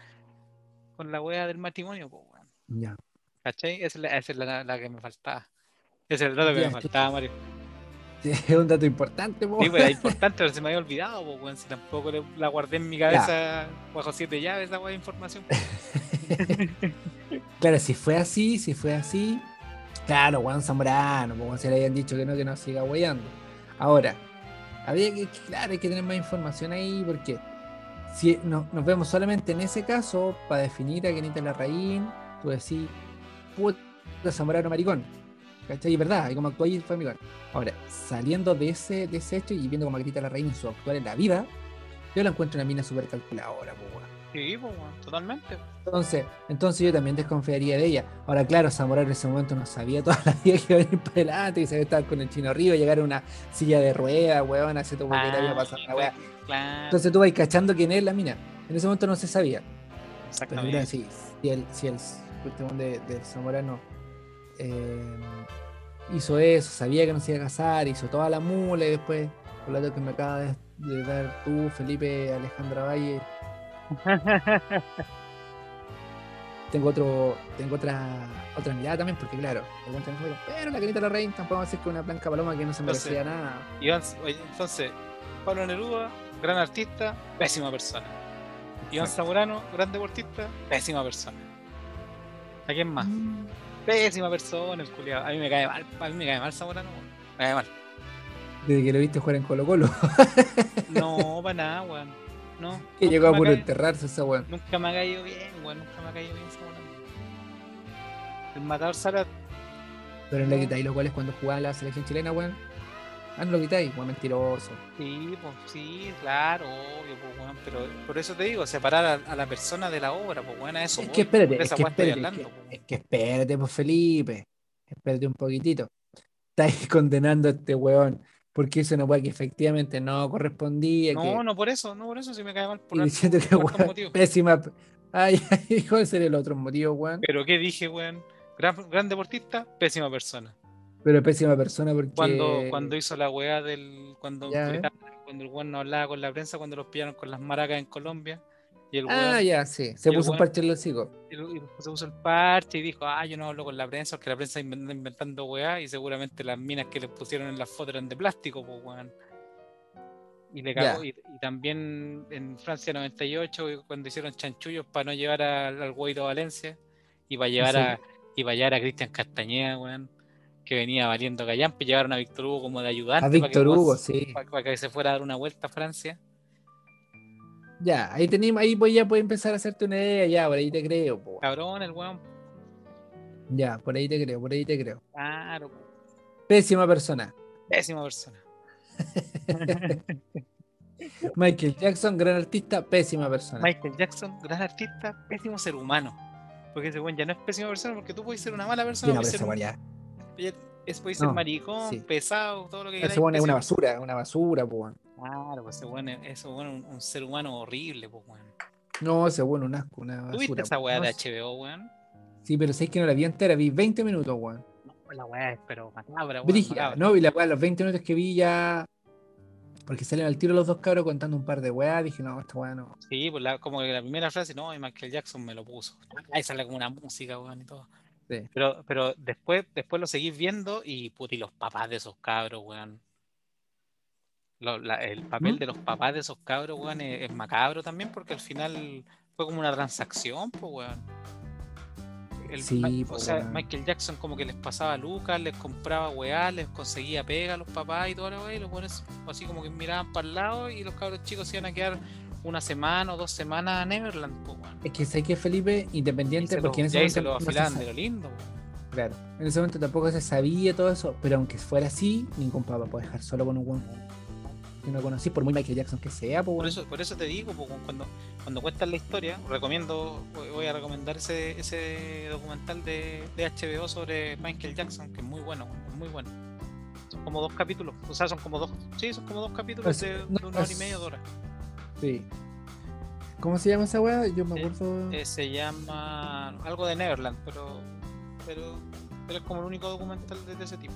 Speaker 1: con la wea del matrimonio, po, weón.
Speaker 2: Ya.
Speaker 1: ¿Cachai? Esa es la, esa es la, la que me faltaba. Ese es el dato que
Speaker 2: Ya,
Speaker 1: me faltaba, Mario.
Speaker 2: Es un dato importante, po.
Speaker 1: Sí, pues importante, pero se me había olvidado, po, weón. Si tampoco le- la guardé en mi cabeza bajo siete llaves, wea de información.
Speaker 2: Claro, si fue así, si fue así, claro, Juan Zamorano, como se le habían dicho que no, que no siga hueando. Ahora, había que, claro, hay que tener más información ahí, porque si no- nos vemos solamente en ese caso, para definir a Kenita Larraín, tú decís, puta Zamorano maricón. ¿Cachai? Y verdad, y como actuó ahí fue maricón. Ahora, saliendo de ese, de ese hecho y viendo como Kenita Larraín en su actual en la vida, yo la encuentro una mina súper calculadora, weón.
Speaker 1: Sí, pues, totalmente.
Speaker 2: Entonces, entonces yo también desconfiaría de ella. Ahora, claro, Zamorano en ese momento no sabía toda la vida que iba a venir para adelante, que se había estado con el chino arriba, llegar a una silla de ruedas, weón, hace todo le había pasado la weá.
Speaker 1: claro,
Speaker 2: Entonces tú vas cachando quién es la mina. En ese momento no se sabía. Pero
Speaker 1: exactamente.
Speaker 2: mira, sí, si el, si el cuestión de, del Zamorano eh, hizo eso, sabía que no se iba a casar, hizo toda la mula y después, por lo que me acaba de, de dar tú, Felipe Alejandra Valle, tengo otro tengo otra otra mirada también porque claro pero la canita de la reina tampoco va a ser que una blanca paloma que no se
Speaker 1: Entonces-
Speaker 2: merecía nada
Speaker 1: Iván, oye, entonces, Pablo Neruda, gran artista, pésima persona. Iván. Zamorano, gran deportista, pésima persona. ¿A quién más?
Speaker 2: Mm.
Speaker 1: Pésima persona, el culiado. A mí me cae mal, a mí me cae mal Zamorano, me cae mal.
Speaker 2: desde que lo viste jugar en Colo Colo
Speaker 1: No, para nada, weón. No.
Speaker 2: que llegó a puro enterrarse esa weón
Speaker 1: Nunca me ha caído bien, weón. Nunca me ha caído bien Zamorano. El matador Sara,
Speaker 2: pero no le quitáis los goles cuando jugaba en la selección chilena weón ah no lo quitáis weón mentiroso
Speaker 1: sí, pues sí, claro, obvio, pues weón. Pero por eso te digo, separar a, a la persona de la obra, pues weón, a eso.
Speaker 2: es que espérate es que espérate es que,
Speaker 1: pues,
Speaker 2: es que espérate pues Felipe espérate un poquitito estáis condenando a este weón porque hizo una weá que efectivamente no correspondía
Speaker 1: No,
Speaker 2: que...
Speaker 1: no por eso, no por eso, si me cae mal por,
Speaker 2: y diciendo que weón, pésima ay ay ¿cuál sería el otro motivo weón?
Speaker 1: Pero ¿qué dije, weón? Gran, gran deportista, pésima persona.
Speaker 2: Pero pésima persona porque.
Speaker 1: Cuando, cuando hizo la weá del. Cuando,
Speaker 2: Ya.
Speaker 1: cuando el weón no hablaba con la prensa, cuando los pillaron con las maracas en Colombia. Y el
Speaker 2: Ah,
Speaker 1: weón
Speaker 2: ya, sí. Se puso un parche en los
Speaker 1: y se puso el parche y dijo, ah, yo no hablo con la prensa, porque la prensa inventando, inventando weá, y seguramente las minas que le pusieron en las fotos eran de plástico, pues weón. Y le cagó. Y, y también en Francia 98, cuando hicieron chanchullos para no llevar al, al Guaito Valencia, y para llevar
Speaker 2: Sí.
Speaker 1: a, y para llevar a Cristian Castañeda, weón, que venía valiendo callampa, y llevaron a Víctor Hugo como de ayudante.
Speaker 2: A Víctor Hugo, sí.
Speaker 1: para, para que se fuera a dar una vuelta a Francia.
Speaker 2: Ya, ahí tenemos, ahí pues ya puedes empezar a hacerte una idea, ya, por ahí te creo, po.
Speaker 1: Cabrón, el weón.
Speaker 2: Ya, por ahí te creo, por ahí te creo.
Speaker 1: Claro.
Speaker 2: Pésima persona.
Speaker 1: pésima persona.
Speaker 2: Michael Jackson, gran artista, pésima persona.
Speaker 1: Michael Jackson, gran artista, pésimo ser humano. Porque ese weón ya no es pésima persona, porque tú puedes ser una mala
Speaker 2: Sí,
Speaker 1: persona,
Speaker 2: no,
Speaker 1: puedes
Speaker 2: pero
Speaker 1: ser, un-
Speaker 2: ya.
Speaker 1: Es, puedes ser
Speaker 2: No,
Speaker 1: maricón,
Speaker 2: sí.
Speaker 1: pesado, todo lo que
Speaker 2: Ese
Speaker 1: queráis,
Speaker 2: weón es una basura, una basura, weón.
Speaker 1: Claro, pues ese es, ese es un, un ser humano horrible, pues weón.
Speaker 2: No, ese es un asco, una
Speaker 1: ¿Tú viste
Speaker 2: basura.
Speaker 1: esa
Speaker 2: po.
Speaker 1: weá
Speaker 2: No
Speaker 1: de. HBO, weón?
Speaker 2: Sí, pero sé que no la vi entera, vi 20 minutos, weón.
Speaker 1: No, la weá es pero macabra, weón.
Speaker 2: Brígida, no, y la weá, los 20 minutos que vi ya. Porque salen al tiro los dos cabros contando un par de weá, dije, no, esta weá no.
Speaker 1: Sí, pues la, como que la primera frase, no, y Michael Jackson me lo puso. Ahí sale como una música, weón, y todo.
Speaker 2: Sí.
Speaker 1: Pero, pero después, después lo seguís viendo y puti, los papás de esos cabros, weón. Lo- la- el papel
Speaker 2: ¿Mm?
Speaker 1: de los papás de esos cabros, weón, es, es macabro también porque al final fue como una transacción, pues, weón. el
Speaker 2: Sí, po,
Speaker 1: o sea,
Speaker 2: weón.
Speaker 1: Michael Jackson como que les pasaba lucas, les compraba weá, les conseguía pega a los papás y la weá, y los buenos así como que miraban para el lado y los cabros chicos se iban a quedar una semana o dos semanas a Neverland, po, weón.
Speaker 2: Es que sé que Felipe, independiente,
Speaker 1: lo-
Speaker 2: porque en ese momento
Speaker 1: se lo
Speaker 2: no se
Speaker 1: de lo lindo.
Speaker 2: Claro, en ese momento tampoco se sabía todo eso, pero aunque fuera así, ningún papá puede dejar solo con un weón que no conocí, por muy Michael Jackson que sea, pues
Speaker 1: Por eso, por eso te digo, po, cuando, cuando cuentan la historia, recomiendo, voy a recomendar ese, ese documental de, de HBO sobre Michael Jackson, que es muy bueno, muy bueno. Son como dos capítulos, o sea, son como dos, sí, son como dos capítulos
Speaker 2: Pues,
Speaker 1: de,
Speaker 2: no,
Speaker 1: de una hora y media, dos horas.
Speaker 2: Sí. ¿Cómo se llama esa weá? Yo me
Speaker 1: Eh,
Speaker 2: acuerdo.
Speaker 1: Eh, se llama algo de Neverland, pero, pero, pero es como el único documental de, de ese tipo.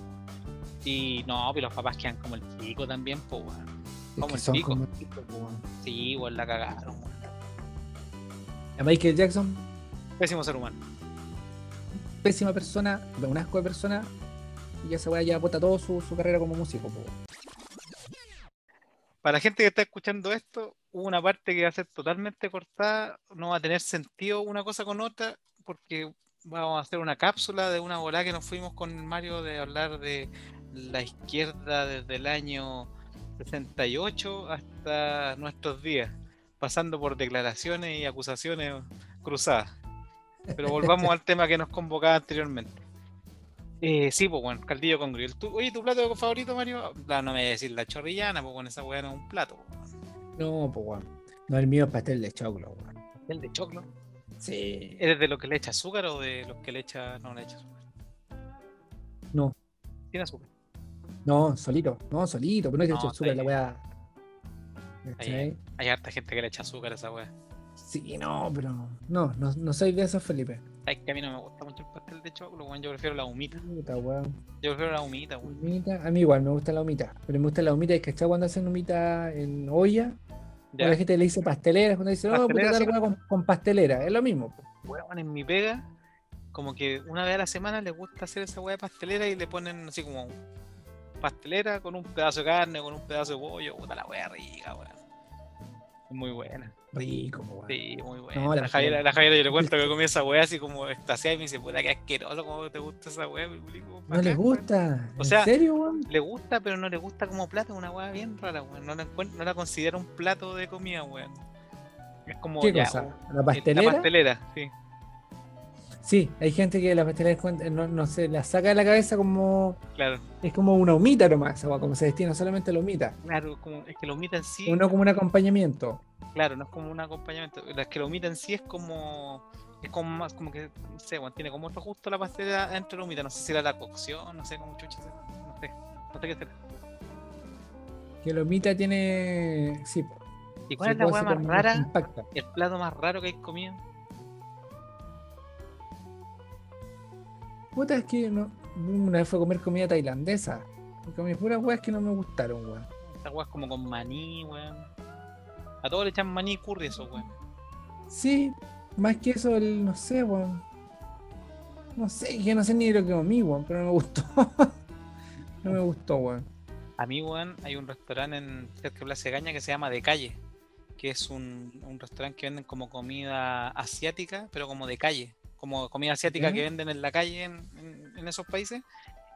Speaker 1: Y no, pero los papás quedan como el pico también, pues, weón.
Speaker 2: es
Speaker 1: como
Speaker 2: que
Speaker 1: el pico.
Speaker 2: como el pico, weón.
Speaker 1: Sí, igual la cagaron, weón.
Speaker 2: A Michael Jackson,
Speaker 1: Pésimo ser humano.
Speaker 2: pésima persona, un asco de persona, y esa weá ya bota toda su, su carrera como músico, weón.
Speaker 1: Para la gente que está escuchando esto, una parte que va a ser totalmente cortada, no va a tener sentido una cosa con otra, porque vamos a hacer una cápsula de una volada que nos fuimos con Mario de hablar de la izquierda desde el año 68 hasta nuestros días, pasando por declaraciones y acusaciones cruzadas. Pero volvamos al tema que nos convocaba anteriormente. Eh, sí, pues bueno, caldillo con grill. ¿Tú- oye, ¿tu plato favorito, Mario? No me voy a decir la chorrillana, pues bueno, esa weá no es un plato. weón.
Speaker 2: No, pues weón. No, el mío es pastel de choclo, weón.
Speaker 1: El de choclo.
Speaker 2: Sí.
Speaker 1: ¿Eres de los que le echa azúcar o de los que le echa. No le echa azúcar?
Speaker 2: No,
Speaker 1: Tiene azúcar.
Speaker 2: no, solito. No, solito, pero no es que
Speaker 1: No,
Speaker 2: eche azúcar
Speaker 1: está
Speaker 2: la weá.
Speaker 1: Ahí.
Speaker 2: ¿Cachai?
Speaker 1: Hay harta gente que le echa azúcar a esa weá.
Speaker 2: Sí, no, pero no, no, no soy de esos, Felipe.
Speaker 1: Sabes que a mí no me gusta mucho el pastel de choclo, weón. Yo prefiero la humita.
Speaker 2: Weón.
Speaker 1: Yo prefiero la humita, weón.
Speaker 2: Humita, a mí igual me gusta la humita, pero me gusta la humita, es que está cuando hacen humita en olla,
Speaker 1: Ya,
Speaker 2: la gente le dice pastelera, cuando dice, oh, puta, tal con, con pastelera, es lo mismo.
Speaker 1: weón, en mi pega, como que una vez a la semana les gusta hacer esa weá de pastelera y le ponen así como pastelera con un pedazo de carne, con un pedazo de pollo. Puta la weá rica, weón. Es muy buena.
Speaker 2: Rico, weón.
Speaker 1: Sí, muy buena.
Speaker 2: No,
Speaker 1: la,
Speaker 2: la
Speaker 1: Javiera,
Speaker 2: Javiera-
Speaker 1: la Javiera yo le cuento que comí esa weá así como extasiada y me dice, puta que asqueroso, ¿cómo te gusta esa weá? Le
Speaker 2: ¿No les
Speaker 1: "Bacán, weón".
Speaker 2: gusta?
Speaker 1: O
Speaker 2: ¿En
Speaker 1: sea,
Speaker 2: serio, weón?
Speaker 1: Le gusta, pero no le gusta como plato, es una weá bien rara, weón. No la, no la considera un plato de comida, weón. Es como
Speaker 2: ¿Qué
Speaker 1: ya,
Speaker 2: cosa?
Speaker 1: un-
Speaker 2: ¿La
Speaker 1: el-
Speaker 2: pastelera?
Speaker 1: La pastelera, sí.
Speaker 2: Sí, hay gente que la pastelera encuentra- no, no se la saca de la cabeza como.
Speaker 1: Claro,
Speaker 2: Es como una humita nomás, como se destina solamente la humita.
Speaker 1: claro, como, es que la humita en sí,
Speaker 2: Uno como un acompañamiento.
Speaker 1: claro, no es como un acompañamiento. Es que la humita en sí es como. Es como más, como que, no sé, tiene como otro gusto la pastelera dentro de la humita. No sé si era la cocción, no sé cómo chucha, no sé, no sé qué será.
Speaker 2: Que la humita tiene. Sí,
Speaker 1: ¿Y cuál
Speaker 2: sí,
Speaker 1: es la
Speaker 2: ser
Speaker 1: más rara? El plato más raro que hay comido.
Speaker 2: Puta, es que no, una vez fue a comer comida tailandesa. Comí puras weas que no me gustaron, weón.
Speaker 1: Esta weá es como con maní, weón. A todos le echan maní y curry eso, weón.
Speaker 2: Sí, más que eso, el, no sé, weón. No sé, que no sé ni lo que comí, weón, pero no me gustó. no me gustó, weón.
Speaker 1: A mí, weón, hay un restaurante en cerca de Plaza Gaña que se llama De Calle, que es un, un restaurante que venden como comida asiática, pero como de calle, como comida asiática que venden en la calle en, en- en esos países.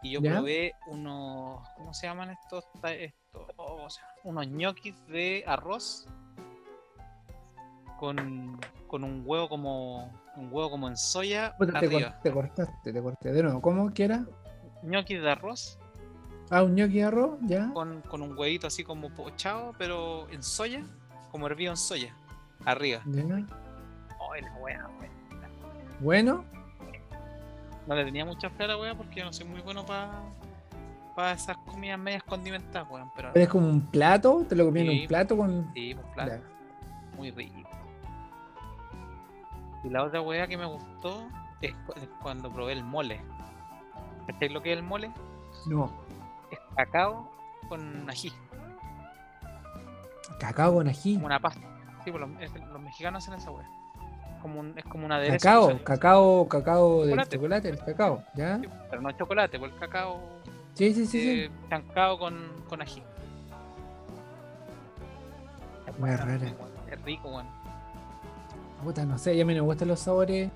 Speaker 1: Y yo probé unos, ¿cómo se llaman estos? Estos oh, o sea, unos ñoquis de arroz con, con un huevo como un huevo como en soya
Speaker 2: te,
Speaker 1: arriba.
Speaker 2: te cortaste, te corté. De nuevo, ¿cómo que era?
Speaker 1: Ñoquis de arroz
Speaker 2: Ah, un gnocchi de arroz, ya.
Speaker 1: con, con un huevito así como pochado, pero en soya, como hervido en soya, arriba.
Speaker 2: ya.
Speaker 1: Ay, la wea, wea.
Speaker 2: Bueno,
Speaker 1: No le tenía mucha fe a la wea porque yo no soy muy bueno para esas comidas medias condimentadas, weón. Pero
Speaker 2: pero es como un plato, te lo comí en un plato con.
Speaker 1: sí, claro,
Speaker 2: Ya.
Speaker 1: muy rico. Y la otra wea que me gustó es, cu- es cuando probé el mole. ¿Cacháis lo que es el mole?
Speaker 2: No,
Speaker 1: Es cacao con ají,
Speaker 2: cacao con ají.
Speaker 1: como una pasta. Sí, pues los, es- los mexicanos hacen esa wea. Como un, es como una que
Speaker 2: Cacao,
Speaker 1: usan.
Speaker 2: cacao, cacao del
Speaker 1: Chocolate.
Speaker 2: chocolate, el cacao, ¿ya?
Speaker 1: Pero no chocolate, pues el cacao
Speaker 2: Sí, sí, sí, sí.
Speaker 1: eh, chancado con, con ají. Es bueno,
Speaker 2: rara.
Speaker 1: Es rico, weón.
Speaker 2: Puta, no sé, ya a mí no me gustan los sabores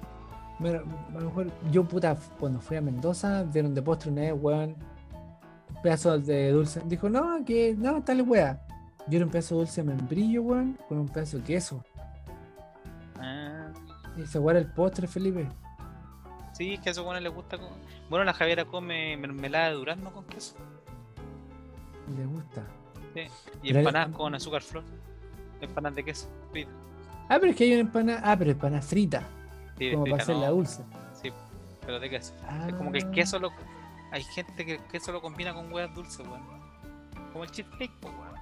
Speaker 2: Bueno, a lo mejor yo, puta, cuando fui a Mendoza, dieron de postre una vez, weón, un pedazo de dulce. Dijo, no, que no, tal weá. Yo era un pedazo de dulce de membrillo, weón, con un pedazo de queso.
Speaker 1: Ah,
Speaker 2: Y weá era el postre, Felipe.
Speaker 1: sí, es que a esos buenos les gusta. con- Bueno, la Javiera come mermelada de durazno con queso.
Speaker 2: Le gusta.
Speaker 1: Y
Speaker 2: Pero-
Speaker 1: empanadas con azúcar flor. Empanadas de queso. frita.
Speaker 2: Ah, pero es que hay una empanada. Ah, pero empanada frita.
Speaker 1: Sí,
Speaker 2: como
Speaker 1: frita,
Speaker 2: para hacerla
Speaker 1: no,
Speaker 2: dulce.
Speaker 1: Sí, pero de queso.
Speaker 2: Ah,
Speaker 1: Es como que el queso lo. Hay gente que el queso lo combina con huevas dulces, weón. Como el cheesecake, pues, weón.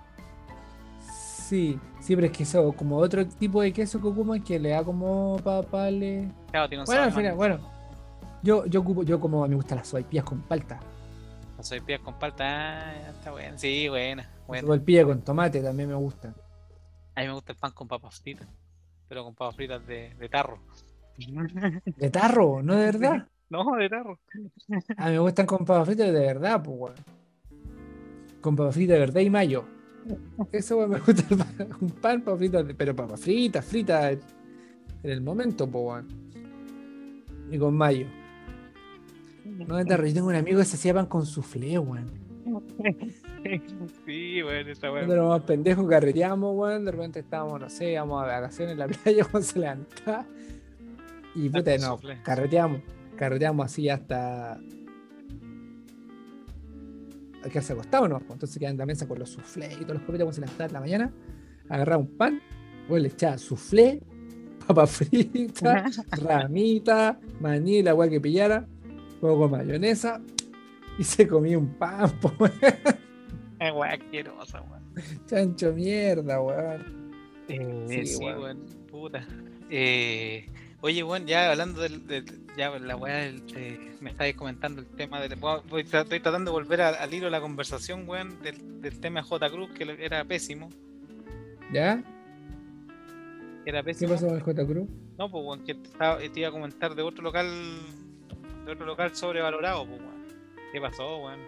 Speaker 2: Sí, sí, pero es que eso, como otro tipo de queso que ocupan que le da como papale.
Speaker 1: Claro, tiene un
Speaker 2: Bueno, al final, bueno. Yo, yo ocupo, yo como me gustan las sopaipillas con palta.
Speaker 1: La sopaipillas con palta, ah, está buena. Sí, buena,
Speaker 2: Las
Speaker 1: buena.
Speaker 2: sopaipillas con tomate también me gustan.
Speaker 1: A mí me gusta el pan con papas fritas, pero con papas fritas de, de tarro.
Speaker 2: De tarro, no de verdad.
Speaker 1: no, de tarro.
Speaker 2: A mí me gustan con papas fritas de verdad, pues, weón. Con papas fritas de verdad y mayo. Eso weón, me gusta pan- un pan, papas fritas, pero papas fritas, fritas en el momento, weón. Y con mayo. No tarro. Yo tengo un amigo que se hacía pan con soufflé, weón.
Speaker 1: sí, bueno, está
Speaker 2: Cuando
Speaker 1: bueno.
Speaker 2: éramos más pendejos, carreteamos, weón. De repente estábamos, no sé, íbamos a vacaciones en la playa cuando se levantaba. Y puta, no,
Speaker 1: soufflé.
Speaker 2: carreteamos. Carreteamos así hasta. A que se acostaba, ¿no? Entonces quedan en la mesa con los soufflés y todos los copitos cuando se levantaba en la mañana. Agarraba un pan, weón, le echaba soufflé, papa frita, ramita, maní, la weá que pillara, luego con mayonesa. Y se comía un pan, po, weón.
Speaker 1: Es weá asquerosa, weón.
Speaker 2: Chancho mierda, weón.
Speaker 1: Eh,
Speaker 2: Sí,
Speaker 1: sí,
Speaker 2: weón.
Speaker 1: weón, puta. Eh, oye, weón, ya hablando del, del- ya la weá eh, me estáis comentando el tema del, voy- voy tra- estoy tratando de volver a- al hilo de la conversación, weón, del, del tema de J. Cruz, que era pésimo,
Speaker 2: ¿Ya?
Speaker 1: era
Speaker 2: ¿Qué
Speaker 1: pésimo.
Speaker 2: pasó con el J. Cruz?
Speaker 1: No, pues, weón, que te, estaba- te iba a comentar de otro local, de otro local sobrevalorado, pues, weón. ¿Qué pasó, weón?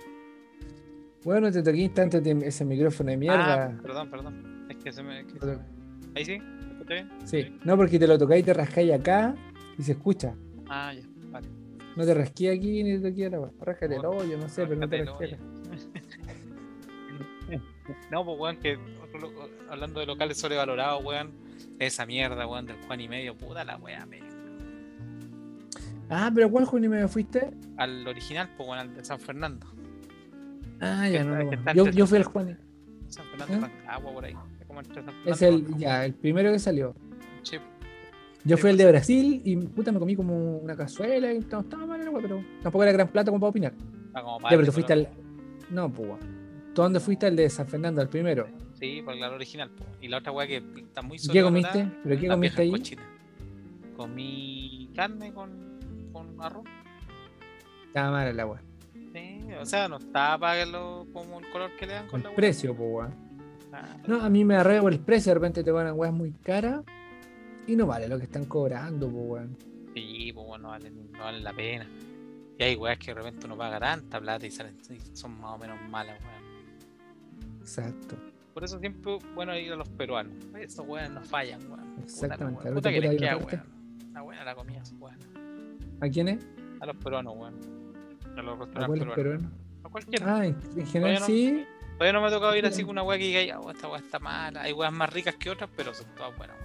Speaker 2: Bueno, te toqué instante de ese micrófono de
Speaker 1: Ah,
Speaker 2: mierda.
Speaker 1: perdón, perdón. Es que se me, que se me- Ahí sí, ¿Me escuché bien?
Speaker 2: Sí, no porque te lo tocáis y te rascáis acá y se escucha.
Speaker 1: Ah, ya, vale.
Speaker 2: No te rasqué aquí ni te toqué la Rascate el hoyo, no sé, pero no te rasqué.
Speaker 1: No, pues weón, que hablando de locales sobrevalorados, weón, esa mierda, weón, del Juan y medio, puta la weá.
Speaker 2: Ah, pero ¿cuál junio me fuiste?
Speaker 1: Al original, pues weón, al de San Fernando.
Speaker 2: Ah, ya no. Yo, yo fui al Juan.
Speaker 1: San Fernando,
Speaker 2: ¿Eh?
Speaker 1: Rancagua, por ahí. Es como entre San Fernando
Speaker 2: Es
Speaker 1: y
Speaker 2: el, ya, el primero que salió.
Speaker 1: Sí,
Speaker 2: Yo fui el
Speaker 1: pues.
Speaker 2: de Brasil y puta me comí como una cazuela y no estaba mal, el pero tampoco era gran plato como para opinar.
Speaker 1: está como
Speaker 2: Ya, pero tú fuiste al. No, pues. ¿Tú dónde fuiste al de San Fernando, al primero?
Speaker 1: Sí, por el original. Y la otra weá que está muy
Speaker 2: ¿Y qué comiste? ¿Pero qué comiste ahí?
Speaker 1: Comí carne con, con arroz.
Speaker 2: Estaba mal el agua.
Speaker 1: Sí, o sea, no estaba para lo, como el color que le dan con
Speaker 2: El
Speaker 1: la
Speaker 2: precio, pues.
Speaker 1: Ah,
Speaker 2: No, a mí me arreba por el precio, de repente te van a weas muy caras y no vale lo que están cobrando, pues, weón.
Speaker 1: Sí, pues bueno, no valen, no valen la pena. Y hay weas que de repente uno paga tanta plata y salen, y son más o menos malas, weón.
Speaker 2: Exacto.
Speaker 1: Por eso siempre, bueno, ir a los peruanos. Esos weones no fallan, weón.
Speaker 2: Exactamente,
Speaker 1: Puta, la, puta que les queda, weón. La buena la comida, es buena.
Speaker 2: ¿A quién es?
Speaker 1: A los peruanos, weón. A los
Speaker 2: ¿A
Speaker 1: restaurantes peruanos.
Speaker 2: peruano?
Speaker 1: A cualquiera.
Speaker 2: Ah, en, en general
Speaker 1: Todavía no-
Speaker 2: sí.
Speaker 1: Todavía no me ha tocado ir así
Speaker 2: sí.
Speaker 1: con una wea que diga, "Oh, esta wea está mala. Hay weas más ricas que otras, pero son todas buenas.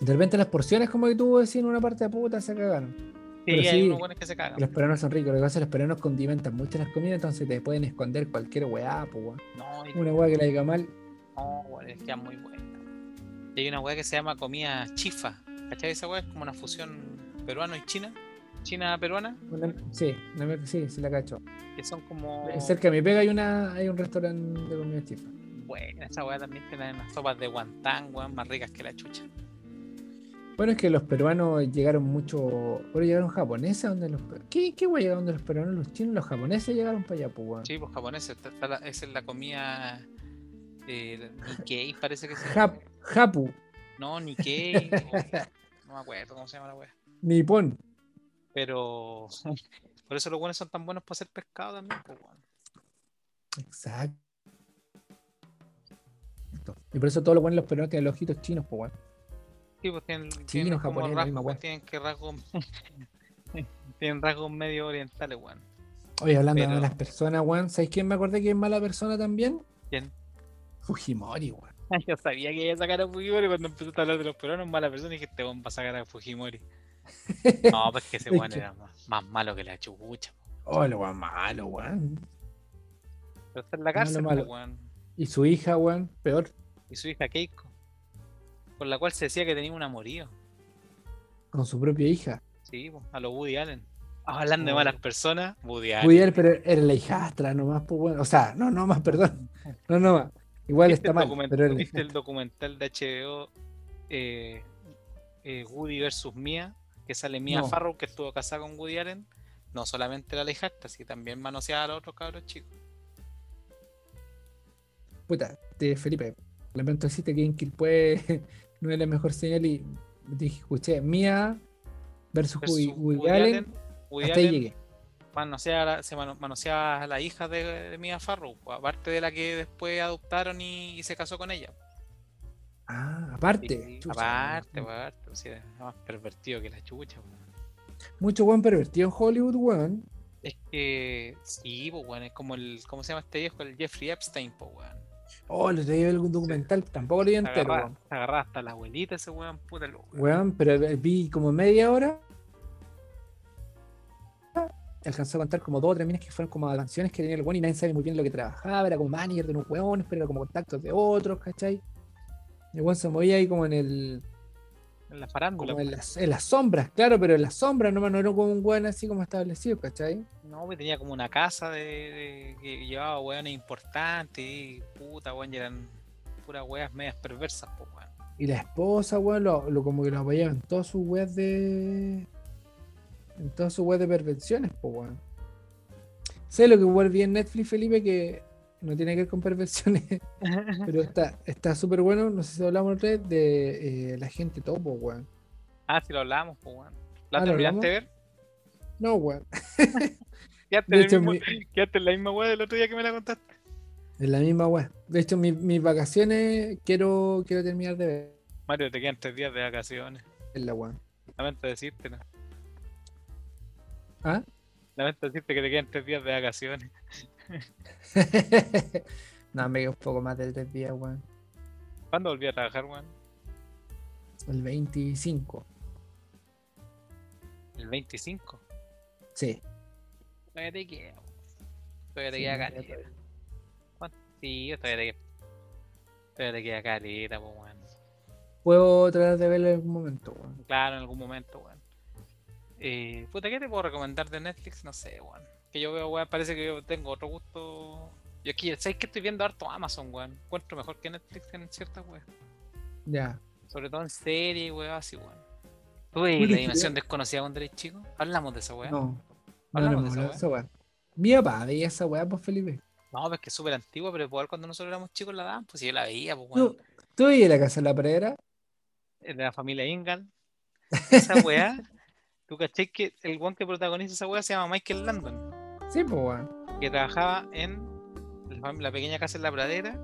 Speaker 2: De repente las porciones, como que tú decís en una parte de puta, se cagaron.
Speaker 1: Sí,
Speaker 2: Pero
Speaker 1: hay
Speaker 2: sí.
Speaker 1: unos buenos que se cagan.
Speaker 2: Los peruanos son ricos, lo que pasa es que los peruanos condimentan mucho las comidas, entonces te pueden esconder cualquier weá, pues, weón.
Speaker 1: No,
Speaker 2: Una weá que la diga mal.
Speaker 1: no, weón, es que es muy buena. Y hay una wea que se llama comida chifa. ¿Cachai? Esa wea es como una fusión peruano y china. China-peruana.
Speaker 2: una- sí, una- sí, sí la cacho.
Speaker 1: Que son como.
Speaker 2: Cerca de mi pega hay una hay un restaurante de comida chifa.
Speaker 1: Buena, esa weá también tiene unas sopas de guantán, weón, más ricas que la chucha.
Speaker 2: Bueno, es que los peruanos llegaron mucho. Bueno, llegaron japoneses donde los. ¿Qué, qué wey llegaron de los peruanos? Los chinos, los japoneses llegaron para allá, pues, weón.
Speaker 1: Sí, pues japoneses, la- esa es la comida. Eh, Nikkei, parece que se
Speaker 2: Jap, Japu,
Speaker 1: No, Nikkei. no me acuerdo cómo se llama la weá.
Speaker 2: Nippon.
Speaker 1: Pero. Por eso los buenos son tan buenos para hacer pescado también, pues, weón.
Speaker 2: Exacto. Y por eso todos los buenos los peruanos tienen los ojitos chinos, pues, weón.
Speaker 1: Sí, pues tienen,
Speaker 2: Chino,
Speaker 1: tienen
Speaker 2: japonés, la
Speaker 1: rasgos,
Speaker 2: misma weá.
Speaker 1: tienen que rasgos Tienen rasgos medio orientales, weón.
Speaker 2: Oye, hablando
Speaker 1: Pero-
Speaker 2: de malas personas, weón, ¿sabes quién me acordé que es mala persona también?
Speaker 1: ¿Quién?
Speaker 2: Fujimori, weón.
Speaker 1: Yo sabía que iba a sacar a Fujimori cuando empezaste a hablar de los peruanos, mala persona, y dije, este weón va a sacar a Fujimori. No, pues que ese
Speaker 2: Es
Speaker 1: weón
Speaker 2: que-
Speaker 1: era más, más malo que la chucha.
Speaker 2: Oh, el weón malo, weón.
Speaker 1: Pero está en la cárcel,
Speaker 2: malo.
Speaker 1: pues, weón.
Speaker 2: Y su hija, weón, peor,
Speaker 1: Y su hija Keiko, por la cual se decía que tenía un amorío.
Speaker 2: con su propia hija.
Speaker 1: Sí, a los Woody Allen. Hablando de
Speaker 2: Oh.
Speaker 1: malas personas, Woody Allen.
Speaker 2: Woody Allen, pero era la hijastra nomás, pues bueno. O sea, no, no más, perdón. No, no más. Igual
Speaker 1: ¿Viste
Speaker 2: está mal, pero
Speaker 1: viste el documental de HBO eh, eh, Woody versus Mia? Que sale Mia
Speaker 2: No.
Speaker 1: Farrow, que estuvo casada con Woody Allen. No solamente era la hijastra, sino también manoseaba a los otros cabros chicos.
Speaker 2: Puta, Felipe, lamento decirte que Inquilpue no es la mejor señal y dije, escuché, Mía versus,
Speaker 1: Versus
Speaker 2: Woody, Woody Allen,
Speaker 1: Woody
Speaker 2: hasta ahí llegué.
Speaker 1: manoseaba- se mano- manoseaba a la hija de, de Mia Farrow, aparte de la que después adoptaron y, y se casó con ella.
Speaker 2: Ah, aparte.
Speaker 1: Sí,
Speaker 2: chucha,
Speaker 1: aparte, aparte, o sea, era más pervertido que la chucha. weón.
Speaker 2: Mucho buen pervertido en Hollywood, weón.
Speaker 1: Es que sí, pues, weón, es como el, ¿cómo se llama este viejo? El Jeffrey Epstein, pues, weón.
Speaker 2: Oh, lo traía algún documental, tampoco lo vi entero,
Speaker 1: se agarraba hasta la abuelita ese weón, puta lo
Speaker 2: Weón, pero vi como media hora. Alcanzó a contar como dos o tres minas que fueron como canciones que tenía el weón y nadie sabe muy bien lo que trabajaba. Era como manager de unos weones, pero era como contactos de otros, ¿cachai? Y el weón se movía ahí como en el.
Speaker 1: En la farándula.
Speaker 2: como en
Speaker 1: pues.
Speaker 2: las, en las sombras, claro, pero en las sombras nomás no era como un weón así como establecido, ¿cachai?
Speaker 1: No, pues tenía como una casa de, de- que llevaba weones importantes y puta, weón, y eran puras weas medias perversas, pues, weón.
Speaker 2: Y la esposa, weón, lo, lo- como que lo apoyaba en todas sus weas de. En todas sus weas de perversiones, pues, weón. Sé lo que igual vi en Netflix, Felipe, que no tiene que ver con perversiones, pero está está súper bueno. No sé si hablamos otra vez de eh, la gente topo, weón.
Speaker 1: ah, si lo hablábamos, pues, weón. ¿La
Speaker 2: Ah, ¿lo
Speaker 1: terminaste de ver?
Speaker 2: No, weón.
Speaker 1: Quedaste, en
Speaker 2: mi-
Speaker 1: en la misma wea del otro día que me la contaste.
Speaker 2: Es la misma wea. De hecho, mi- mis vacaciones quiero, quiero terminar de ver
Speaker 1: Mario, te quedan tres días de vacaciones.
Speaker 2: la weón.
Speaker 1: Lamento decirte, ¿no?
Speaker 2: ¿Ah?
Speaker 1: Lamento decirte que te quedan tres días de vacaciones.
Speaker 2: no, me quedo un poco más de tres días, weón.
Speaker 1: ¿Cuándo volví a trabajar, weón?
Speaker 2: El 25.
Speaker 1: El 25.
Speaker 2: Sí.
Speaker 1: Todavía te queda. Todavía te
Speaker 2: Sí,
Speaker 1: queda caleta. ¿Cuánto? Sí, yo todavía te queda. Todavía te queda caleta, pues, weón.
Speaker 2: Puedo tratar de verlo en algún momento, weón.
Speaker 1: Claro, en algún momento, weón. Eh, puta, ¿qué te puedo recomendar de Netflix? No sé, weón. Que yo veo, weón, parece que yo tengo otro gusto. Yo aquí, ¿sabes que estoy viendo harto Amazon, weón? Encuentro mejor que Netflix en ciertas weón.
Speaker 2: Ya.
Speaker 1: Sobre todo en series, weón, así, weón. ¿Tú
Speaker 2: Puta,
Speaker 1: la dimensión desconocida cuando eres chico? Hablamos de esa weón.
Speaker 2: No.
Speaker 1: Hablamos
Speaker 2: no,
Speaker 1: de esa weá.
Speaker 2: esa weá. Mi papá veía esa weá, pues Felipe.
Speaker 1: No, pues que es súper antigua, pero igual cuando nosotros éramos chicos la daban, pues yo la veía, pues
Speaker 2: ¿Tú,
Speaker 1: weón.
Speaker 2: tú veías la casa de la pradera?
Speaker 1: De la familia Ingal. Esa weá, tú caché que el weón que protagoniza esa weá se llama Michael Landon.
Speaker 2: Sí, pues weón.
Speaker 1: que trabajaba en la, la pequeña casa en la pradera.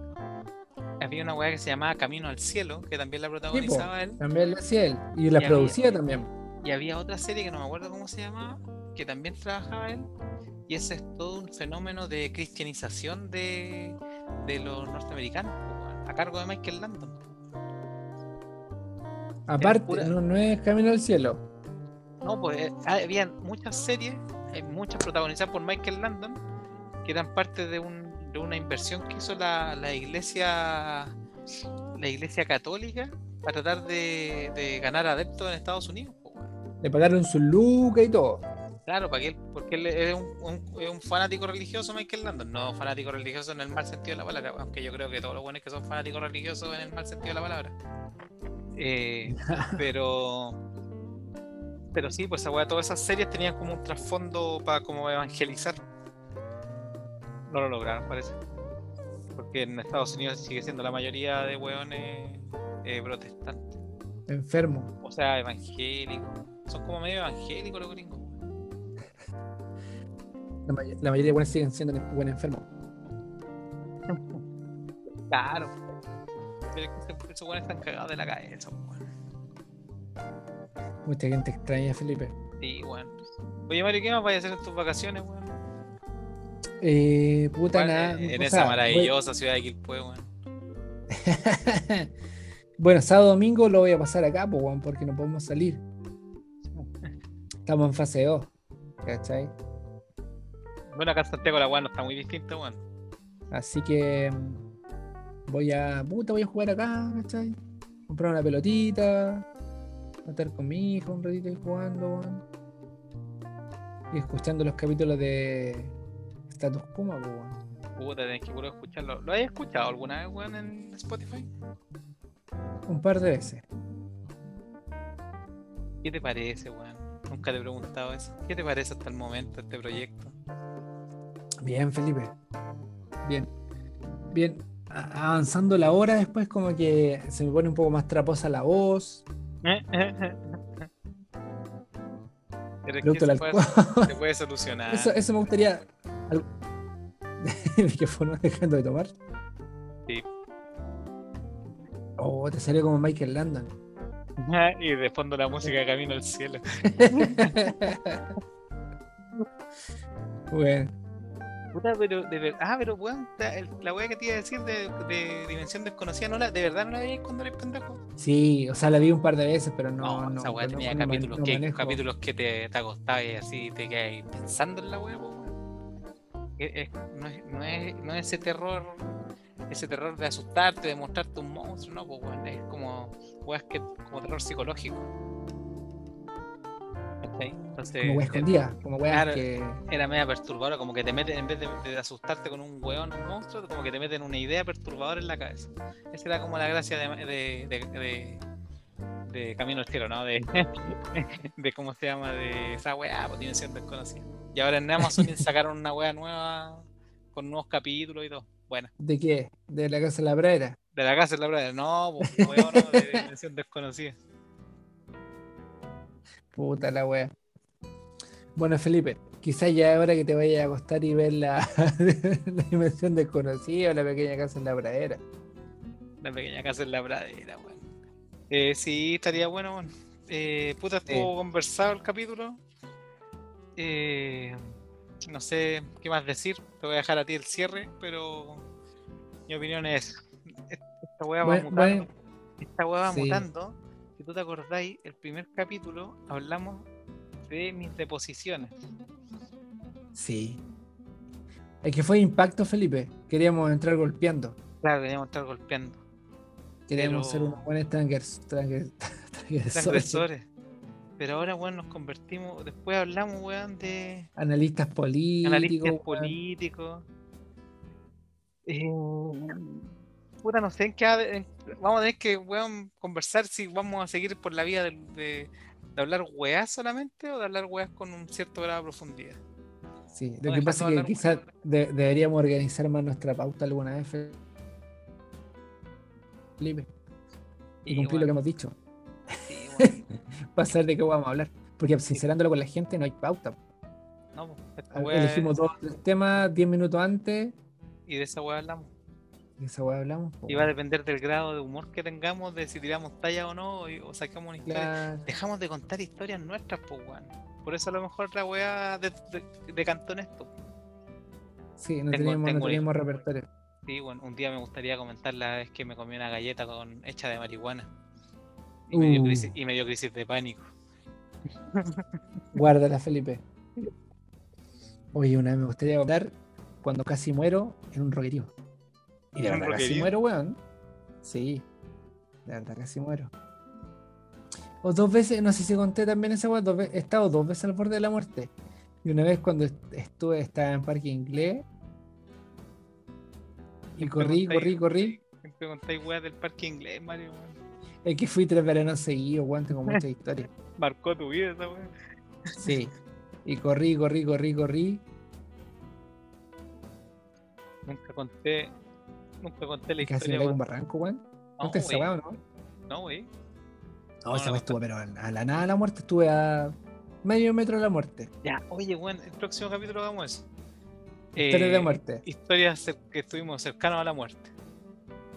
Speaker 1: Había una weá que se llamaba Camino al Cielo, que también la
Speaker 2: Sí, po,
Speaker 1: protagonizaba él.
Speaker 2: También lo hacía él. Y la
Speaker 1: Y había-
Speaker 2: producía también.
Speaker 1: Y había otra serie que no me acuerdo cómo se llamaba, que también trabajaba él. Y ese es todo un fenómeno de cristianización de, de los norteamericanos, weón, a cargo de Michael Landon.
Speaker 2: Aparte,
Speaker 1: pura-
Speaker 2: no, no es Camino al Cielo.
Speaker 1: No, pues eh, había muchas series, eh, muchas protagonizadas por Michael Landon, que eran parte de, un, de una inversión que hizo la, la iglesia la iglesia católica para tratar de, de ganar adeptos en Estados Unidos.
Speaker 2: Le pagaron su lucas y todo.
Speaker 1: Claro, para que él, porque él es un, un- es un fanático religioso Michael Landon, no fanático religioso en el mal sentido de la palabra, aunque yo creo que todos los buenos que son fanáticos religiosos en el mal sentido de la palabra. Eh, pero pero sí, pues esa todas esas series tenían como un trasfondo para como evangelizar. No lo lograron, parece. Porque en Estados Unidos sigue siendo la mayoría de weones eh, protestantes.
Speaker 2: Enfermo.
Speaker 1: O sea, evangélicos. Son como medio evangélicos los gringos.
Speaker 2: La, may- la mayoría de buenos siguen siendo buen enfermos.
Speaker 1: Claro. Pero es que esos weones están cagados de la cabeza, weón.
Speaker 2: Mucha gente extraña Felipe.
Speaker 1: Sí, weón. Oye, Mario, ¿qué más vais a hacer en tus vacaciones, weón?
Speaker 2: Eh, puta nada.
Speaker 1: en, en esa
Speaker 2: sea, voy-
Speaker 1: maravillosa ciudad de Quilpue, weón.
Speaker 2: bueno, sábado domingo lo voy a pasar acá, pues, weón, porque no podemos salir. Estamos en fase 2. ¿Cachai?
Speaker 1: Bueno, acá en Santiago la weá no está muy distinta, weón.
Speaker 2: Así que mm, voy a. Puta, voy a jugar acá, ¿cachai? Comprar una pelotita. Estar con mi hijo un ratito ahí jugando, weón. Y escuchando los capítulos de Status Kuma, weón.
Speaker 1: Puta, tenés que puro escucharlo. ¿Lo has escuchado alguna vez, weón, en Spotify?
Speaker 2: Un par de veces.
Speaker 1: ¿Qué te parece, weón? Nunca te he preguntado eso. ¿Qué te parece hasta el momento este proyecto?
Speaker 2: Bien, Felipe. Bien. Bien. Avanzando la hora después como que se me pone un poco más traposa la voz.
Speaker 1: Pero es que
Speaker 2: Producto
Speaker 1: se
Speaker 2: del
Speaker 1: puede,
Speaker 2: alcohol.
Speaker 1: se puede solucionar.
Speaker 2: Eso, eso me gustaría. ¿De qué forma dejando de tomar?
Speaker 1: Sí.
Speaker 2: Oh, te salió como Michael Landon.
Speaker 1: y de fondo la música Camino al Cielo.
Speaker 2: bueno,
Speaker 1: Puta, pero de verdad. Ah, pero weón, la, el- la weá que te iba a decir de, de Dimensión Desconocida, ¿no la, ¿de verdad no la veías cuando eres pendejo?
Speaker 2: sí, o sea, la vi un par de veces, pero no.
Speaker 1: No,
Speaker 2: no
Speaker 1: esa weá tenía
Speaker 2: no
Speaker 1: capítulos,
Speaker 2: no
Speaker 1: que, capítulos que te, te acostabas y así te quedas pensando en la weá. Es- es- no, es, no, es, no es ese terror, ese terror de asustarte, de mostrarte un monstruo, no, pues weón, es como weas que, como terror psicológico. Entonces,
Speaker 2: Como wea
Speaker 1: eh,
Speaker 2: escondida, como wea
Speaker 1: claro.
Speaker 2: que.
Speaker 1: era media perturbadora, como que te meten, en vez de, de asustarte con un weón, un monstruo, como que te meten una idea perturbadora en la cabeza. Esa era como la gracia de, de, de, de- Camino al Cielo, ¿no? De, de cómo se llama, de esa weá, pues dimensión desconocida. Y ahora en Amazon sacaron una weá nueva con nuevos capítulos y todo. Bueno,
Speaker 2: ¿De qué? De la casa de la pradera.
Speaker 1: de la casa de la playa, no, pues weón, no, de dimensión desconocida.
Speaker 2: Puta la wea. Bueno, Felipe, quizás ya es hora que te vayas a acostar y ver la, la dimensión desconocida o la pequeña casa en la pradera.
Speaker 1: La pequeña casa en la pradera, weón. Eh, sí, estaría bueno, weón. Eh, puta, estuvo conversado el capítulo. Eh, no sé qué más decir. Te voy a dejar a ti el cierre, pero mi opinión es: esta weá va
Speaker 2: Bueno,
Speaker 1: mutando.
Speaker 2: bueno,
Speaker 1: Esta weá va
Speaker 2: sí.
Speaker 1: mutando. Tú te acordáis, el primer capítulo hablamos de mis deposiciones.
Speaker 2: sí. Es que fue impacto, Felipe. Queríamos entrar golpeando.
Speaker 1: Claro, queríamos estar golpeando.
Speaker 2: Queríamos
Speaker 1: Pero-
Speaker 2: ser unos buenos transgres- transgres- transgresores.
Speaker 1: Pero ahora, weón, nos convertimos. Después hablamos, weón, de.
Speaker 2: Analistas políticos.
Speaker 1: analistas políticos. Eh, puta, no sé en qué. en- vamos a tener que weón, conversar si vamos a seguir por la vía de, de- de hablar weás solamente o de hablar weás con un cierto grado de profundidad.
Speaker 2: Sí,
Speaker 1: No
Speaker 2: lo que pasa es que quizás de- deberíamos organizar más nuestra pauta alguna vez, Felipe. Y, cumplir lo que hemos dicho.
Speaker 1: sí,
Speaker 2: Para saber de qué vamos a hablar. Porque sincerándolo con la gente no hay pauta.
Speaker 1: no, esta weá
Speaker 2: Elegimos
Speaker 1: es-
Speaker 2: dos tres temas 10 minutos antes.
Speaker 1: y de esa weá hablamos.
Speaker 2: Y esa weá hablamos. po,
Speaker 1: Y va a depender del grado de humor que tengamos, de si tiramos talla o no, o sacamos una historia.
Speaker 2: claro.
Speaker 1: dejamos de contar historias nuestras, pues, weón. Por eso a lo mejor la weá de, de, decantó en esto.
Speaker 2: Sí, no
Speaker 1: Tengo-
Speaker 2: teníamos, no
Speaker 1: tengo
Speaker 2: repertorio.
Speaker 1: Sí, bueno, un día me gustaría comentar la vez que me comí una galleta con hecha de marihuana. Y me dio
Speaker 2: Uh.
Speaker 1: crisis, y me dio crisis de pánico.
Speaker 2: Guárdala, Felipe. Oye, una vez me gustaría contar cuando casi muero en un roquerío. Y de
Speaker 1: ¿En un
Speaker 2: verdad casi muero, weón. Sí, de verdad casi muero. O dos veces, no sé si conté también esa weón, dos ve- he estado dos veces al borde de la muerte. Y una vez cuando est- estuve, estaba en parque inglés. Y corrí, corrí, corrí.
Speaker 1: Siempre contáis weas del parque inglés, Mario, weón.
Speaker 2: Es que fui tres veranos seguidos, weón, tengo muchas historias.
Speaker 1: Marcó tu vida esa wea.
Speaker 2: Sí. Y corrí, corrí, corrí, corrí.
Speaker 1: Nunca conté. Nunca conté la
Speaker 2: Y casi me
Speaker 1: historia.
Speaker 2: un
Speaker 1: weón.
Speaker 2: barranco, weón.
Speaker 1: No,
Speaker 2: ¿Conté esa o no?
Speaker 1: No, wey.
Speaker 2: No, esa vez estuve, pero a la nada de la muerte estuve a medio metro de la muerte.
Speaker 1: Ya, oye, weón, el próximo capítulo hagamos eso.
Speaker 2: Historias de
Speaker 1: Eh,
Speaker 2: muerte.
Speaker 1: Historias que estuvimos cercanos a la muerte.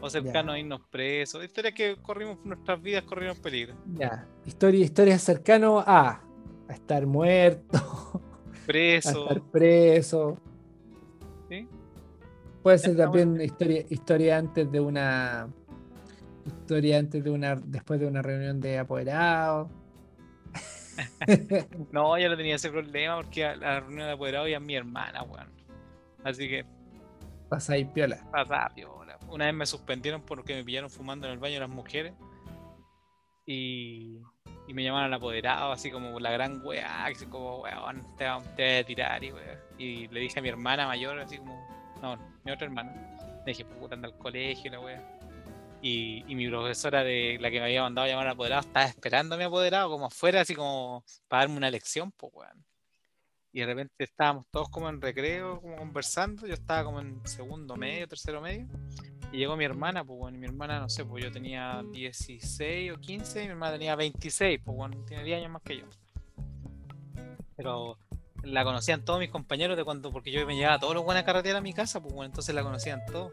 Speaker 1: O cercanos a irnos presos. Historias que corrimos nuestras vidas, corrieron peligro.
Speaker 2: Ya. Historia, historias cercano a a estar muerto, a
Speaker 1: Preso.
Speaker 2: estar preso.
Speaker 1: ¿sí?
Speaker 2: Puede ser también historia, historia antes de una. Historia antes de una. Después de una reunión de apoderados.
Speaker 1: No, yo no tenía ese problema porque a la reunión de apoderado y a mi hermana, weón. Así que
Speaker 2: Pasa ahí piola.
Speaker 1: pasaba piola. Una vez me suspendieron porque me pillaron fumando en el baño las mujeres. Y, y me llamaron al apoderado, así como la gran weá, así como, weón, te, te voy a tirar y weá. Y le dije a mi hermana mayor, así como, no, mi otra hermana. Le dije, puta, anda al colegio la weá. Y, y mi profesora de la que me había mandado a llamar al apoderado estaba esperando a mi apoderado como afuera, así como para darme una lección, pues weón. Y de repente estábamos todos como en recreo, como conversando. Yo estaba como en segundo medio, tercero medio. Y llegó mi hermana, pues bueno, y mi hermana, no sé, pues yo tenía 16 o 15 y mi hermana tenía 26, pues bueno, tiene 10 años más que yo. Pero la conocían todos mis compañeros de cuando, porque yo me llevaba todos los buenos a carretera a mi casa, pues bueno, entonces la conocían todos.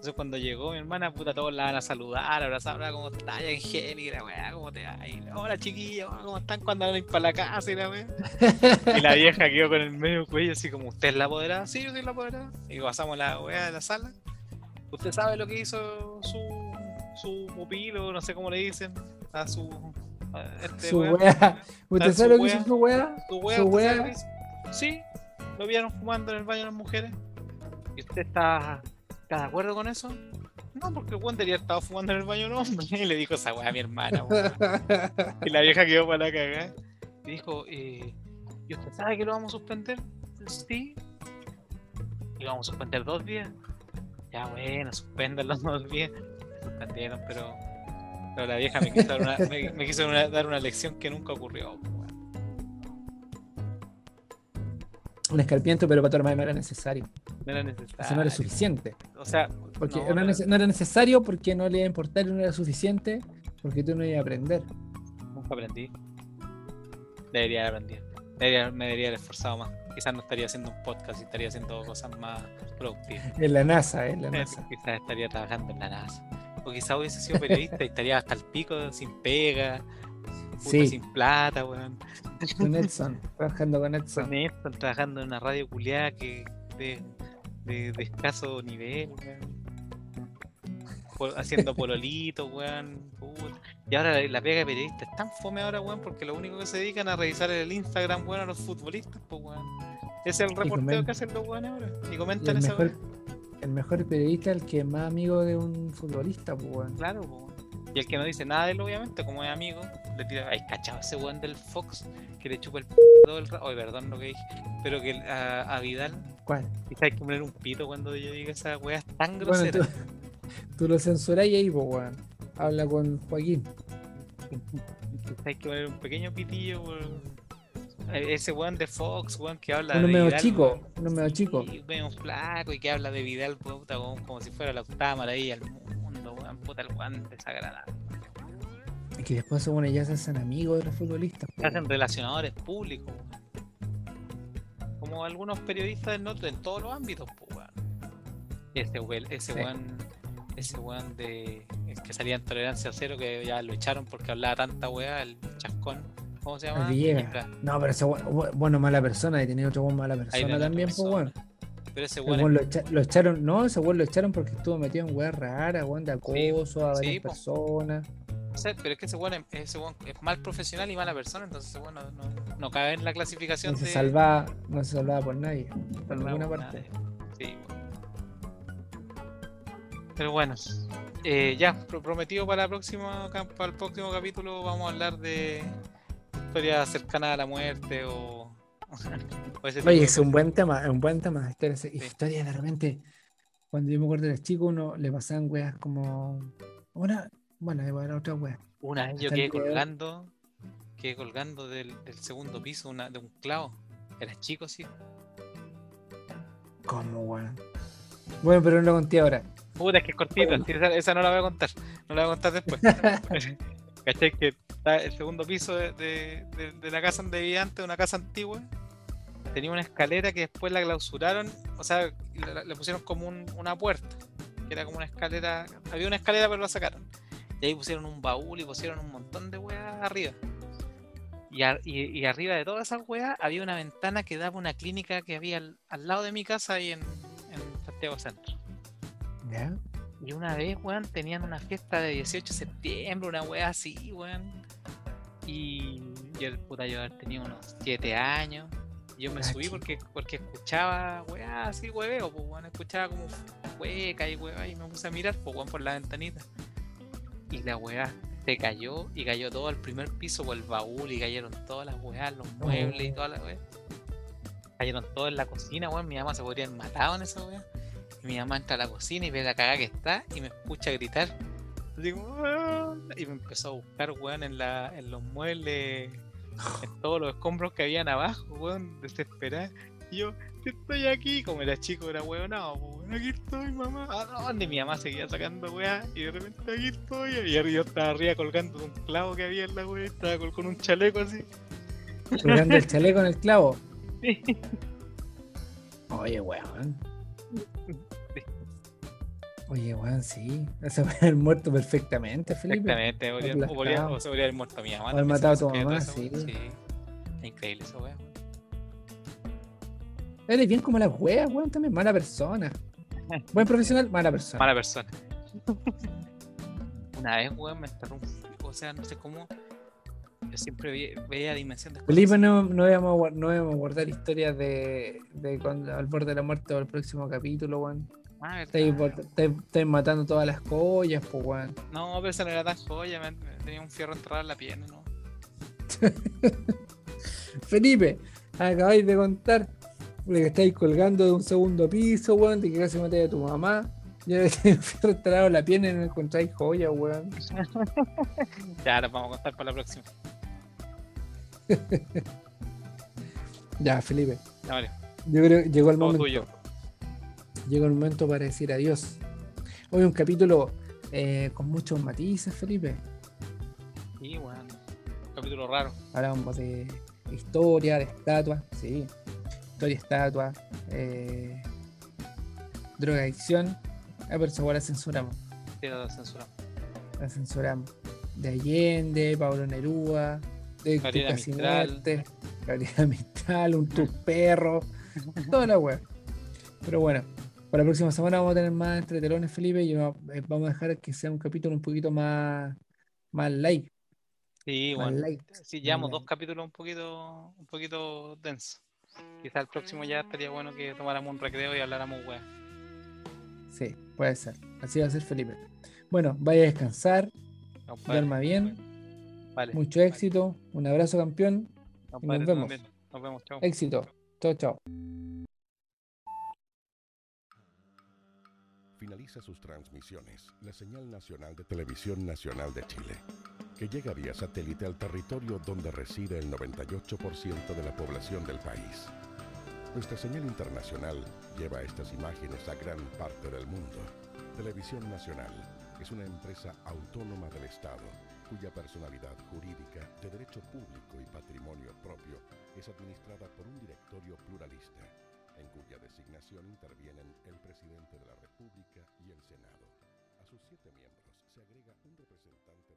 Speaker 1: Entonces cuando llegó mi hermana, puta, todos la van a saludar, abrazar, hola, ¿cómo estás, Angélica, weá? ¿Cómo te va? Y, Hola chiquilla, ¿cómo están cuando van a ir para la casa y la weá? Y la vieja quedó con el medio cuello así como, ¿usted es la apoderada? Sí, yo soy la apoderada. Y pasamos la weá de la sala. ¿Usted sabe lo que hizo su, su pupilo, no sé cómo le dicen, a su... a este
Speaker 2: Su weá. ¿Usted sabe lo que hizo su weá?
Speaker 1: ¿Su weá?
Speaker 2: Su
Speaker 1: ¿Usted sabe
Speaker 2: weá.
Speaker 1: Sí, lo vieron fumando en el baño las mujeres. ¿Y usted está, está de acuerdo con eso? No, porque el weón debería estado fumando en el baño de los hombres. Y le dijo esa weá a mi hermana, weón. Y la vieja quedó para la cagada. Y dijo, eh, ¿y usted sabe que lo vamos a suspender? Sí. Y lo vamos a suspender dos días. Ya bueno, suspendan los dos días. Suspendieron, pero, pero la vieja me quiso, dar una, me, me quiso una- dar una lección que nunca ocurrió.
Speaker 2: Un escarpiento, pero para tu hermano no era necesario.
Speaker 1: No era necesario.
Speaker 2: Eso no era suficiente.
Speaker 1: O sea,
Speaker 2: Porque
Speaker 1: no,
Speaker 2: era
Speaker 1: no-
Speaker 2: necesario porque no le iba a importar y no era suficiente porque tú no ibas a aprender.
Speaker 1: nunca aprendí. Debería haber aprendido. Debería- me debería haber esforzado más. Quizás no estaría haciendo un podcast y estaría haciendo cosas más productivas.
Speaker 2: En la NASA, en la
Speaker 1: Eh,
Speaker 2: NASA.
Speaker 1: Quizás estaría trabajando en la NASA. O quizás hubiese sido periodista y estaría hasta el pico sin pega, puta,
Speaker 2: Sí,
Speaker 1: sin plata, weón.
Speaker 2: con Edson, trabajando con Edson.
Speaker 1: Con esto, trabajando en una radio culiada que de, de, de escaso nivel, weón. Haciendo pololito, weón. puta. Y ahora la, la pega de periodista es tan fome ahora, weón, porque lo único que se dedican a revisar el Instagram, weón, a los futbolistas, pues, weón. Es el reporteo que hacen los weones ahora. Y
Speaker 2: Y
Speaker 1: comentan
Speaker 2: el
Speaker 1: esa
Speaker 2: mejor,
Speaker 1: weón.
Speaker 2: el mejor periodista es el que es más amigo de un futbolista, pues, weón.
Speaker 1: Claro, po. Y el que no dice nada de él, obviamente, como es amigo, le tira. Ay, cachado ese weón del Fox que le chupa el p todo el rato. Ay, perdón lo que dije. Pero que a, a Vidal,
Speaker 2: ¿Cuál?
Speaker 1: quizás hay que poner un pito cuando yo diga esa weá es tan
Speaker 2: Bueno,
Speaker 1: grosera.
Speaker 2: tú, tú lo censuráis ahí, pues, weón. Habla con Joaquín.
Speaker 1: Quizás hay que poner un pequeño pitillo por eh, ese weón de Fox, weón, que habla
Speaker 2: Uno
Speaker 1: de
Speaker 2: medio
Speaker 1: Vidal.
Speaker 2: chico,
Speaker 1: weón.
Speaker 2: uno medio chico.
Speaker 1: Sí, medio flaco y que habla de Vidal, puta, como, como si fuera la octava maravilla del mundo, weón, puta, el weón desagradable.
Speaker 2: Y que después, bueno, ya se hacen amigos de los futbolistas.
Speaker 1: Se hacen relacionadores públicos. Como algunos periodistas en, otro- en todos los ámbitos, pues, weón. Ese weón, ese
Speaker 2: Sí.
Speaker 1: weón, ese weón de el que salía en tolerancia cero, que ya lo echaron porque hablaba tanta weá, el chascón. ¿Cómo se llama?
Speaker 2: Villegas. No, pero ese bueno, mala persona, y tenía otro weón mala persona también, pues, weón.
Speaker 1: Pero ese weón
Speaker 2: weón
Speaker 1: es-
Speaker 2: lo, echa- lo echaron, no, ese weón lo echaron porque estuvo metido en weas raras, weón, de acoso a varias personas.
Speaker 1: o sea, pero es que ese weón es, mal profesional y mala persona, entonces ese weón no, no, no cabe en la clasificación
Speaker 2: No se
Speaker 1: de
Speaker 2: salvaba, no se salvaba por nadie, por
Speaker 1: No,
Speaker 2: ninguna parte.
Speaker 1: Sí. Pero bueno, eh, ya, pro- prometido para, la próxima, para el próximo capítulo vamos a hablar de historias cercanas a la muerte o,
Speaker 2: Oye,
Speaker 1: de
Speaker 2: es un buen tema, es un buen tema. Historias, historias de repente, cuando yo me acuerdo de los chicos, uno le pasaban weas como una, bueno, para otra wea.
Speaker 1: Una vez yo quedé colgando, quedé colgando del, del segundo piso una, de un clavo. Era chico, sí.
Speaker 2: ¿Cómo, weón? Bueno, pero no lo conté ahora.
Speaker 1: Puta, es que es cortita,
Speaker 2: Bueno.
Speaker 1: sí, esa, esa no la voy a contar, no la voy a contar después. ¿Cachai? Que está el segundo piso de, de- de- de la casa donde vivía antes, una casa antigua, tenía una escalera que después la clausuraron, o sea, le, pusieron como un- una puerta, que era como una escalera, había una escalera pero la sacaron. Y ahí pusieron un baúl y pusieron un montón de weas arriba. Y, ar- y- y arriba de todas esas weas había una ventana que daba una clínica que había al, al lado de mi casa ahí en, en Santiago Centro.
Speaker 2: ¿Ya?
Speaker 1: Y una vez, weón, tenían una fiesta de 18 de septiembre, una wea así, weón. Y yo, puta, yo tenía unos 7 años. Y yo me
Speaker 2: Ah,
Speaker 1: subí porque, porque escuchaba, weá, así, hueveo, pues, weón. Escuchaba como hueca y weá, y me puse a mirar, pues, weón, por la ventanita. Y la weá se cayó, y cayó todo al primer piso por el baúl, y cayeron todas las weas, los muebles y todas las weas. Cayeron todos en la cocina, weón. Mi mamá se podría haber matado en esa weá. Y mi mamá entra a la cocina y ve la cagada que está y me escucha gritar. Así como, "Ah", y me empezó a buscar, weón, en, la, en los muebles, en todos los escombros que habían abajo, weón, desesperada. Y yo, estoy aquí, como era chico, era weón, no, weón, aquí estoy, mamá. ¿A dónde? Mi mamá seguía sacando weá y de repente aquí estoy. Y yo estaba arriba colgando un clavo que había en la weá, estaba con un chaleco así.
Speaker 2: Colgando el chaleco en el clavo. Oye, weón. Oye, weón, sí. Se puede haber muerto perfectamente, Felipe.
Speaker 1: Exactamente, podría- o, podría- o se podría haber muerto mi mamá.
Speaker 2: O haber matado a tu mamá,
Speaker 1: esa
Speaker 2: sí.
Speaker 1: sí. Es increíble esa weá.
Speaker 2: Eres bien como las weas, weón, también. Mala persona. Buen profesional, mala persona.
Speaker 1: Mala persona. Una vez, weón, me enterró un o sea, no sé cómo. Yo siempre ve- veía Dimensión
Speaker 2: Felipe,
Speaker 1: Desconocida.
Speaker 2: no, no, íbamos a, no íbamos a guardar historias de, de cuando, al borde de la muerte o el próximo capítulo, weón.
Speaker 1: Ah,
Speaker 2: matando todas las collas, pues, weón.
Speaker 1: No, pero esa no era tan joya, me, me tenía un fierro enterrado en la pierna, ¿no?
Speaker 2: Felipe, acabáis de contar de que estáis colgando de un segundo piso, weón, de que casi matáis a tu mamá. Ya que fui instalado la pierna y no encontráis joya, weón.
Speaker 1: Ya, las vamos a contar para la próxima.
Speaker 2: Ya, Felipe.
Speaker 1: Ya, vale.
Speaker 2: Yo creo que llegó el momento.
Speaker 1: tuyo.
Speaker 2: Llegó el momento para decir adiós. Hoy un capítulo eh, con muchos matices, Felipe.
Speaker 1: Sí, weón. Capítulo raro.
Speaker 2: Hablamos de historia, de estatuas, sí. Historia, estatua, eh, drogadicción. Ah, pero esa la censuramos.
Speaker 1: Sí, lo censuramos.
Speaker 2: La censuramos. De Allende, Pablo Nerúa, de tu
Speaker 1: Gabriela Mistral.
Speaker 2: Gabriela Mistral, un tus perro, toda la web. Pero bueno, para la próxima semana vamos a tener más entretelones, Felipe, y no- eh, vamos a dejar que sea un capítulo un poquito más, más light.
Speaker 1: Sí,
Speaker 2: Más
Speaker 1: bueno.
Speaker 2: light.
Speaker 1: Sí, llevamos dos capítulos un poquito, un poquito densos. Quizá el próximo ya estaría bueno que tomáramos un recreo y habláramos weá.
Speaker 2: Sí, puede ser. Así va a ser, Felipe. Bueno, vaya a descansar,
Speaker 1: Compadre,
Speaker 2: duerma bien,
Speaker 1: Vale.
Speaker 2: mucho éxito, un abrazo campeón,
Speaker 1: Compadre,
Speaker 2: nos vemos.
Speaker 1: Nos vemos, chao.
Speaker 2: éxito. Chao, chao.
Speaker 3: Finaliza sus transmisiones la señal nacional de Televisión Nacional de Chile, que llega vía satélite al territorio donde reside el 98% de la población del país. Nuestra señal internacional lleva estas imágenes a gran parte del mundo. Televisión Nacional es una empresa autónoma del Estado, cuya personalidad jurídica de derecho público y patrimonio propio es administrada por un directorio pluralista en cuya designación intervienen el presidente de la República y el Senado. A sus siete miembros se agrega un representante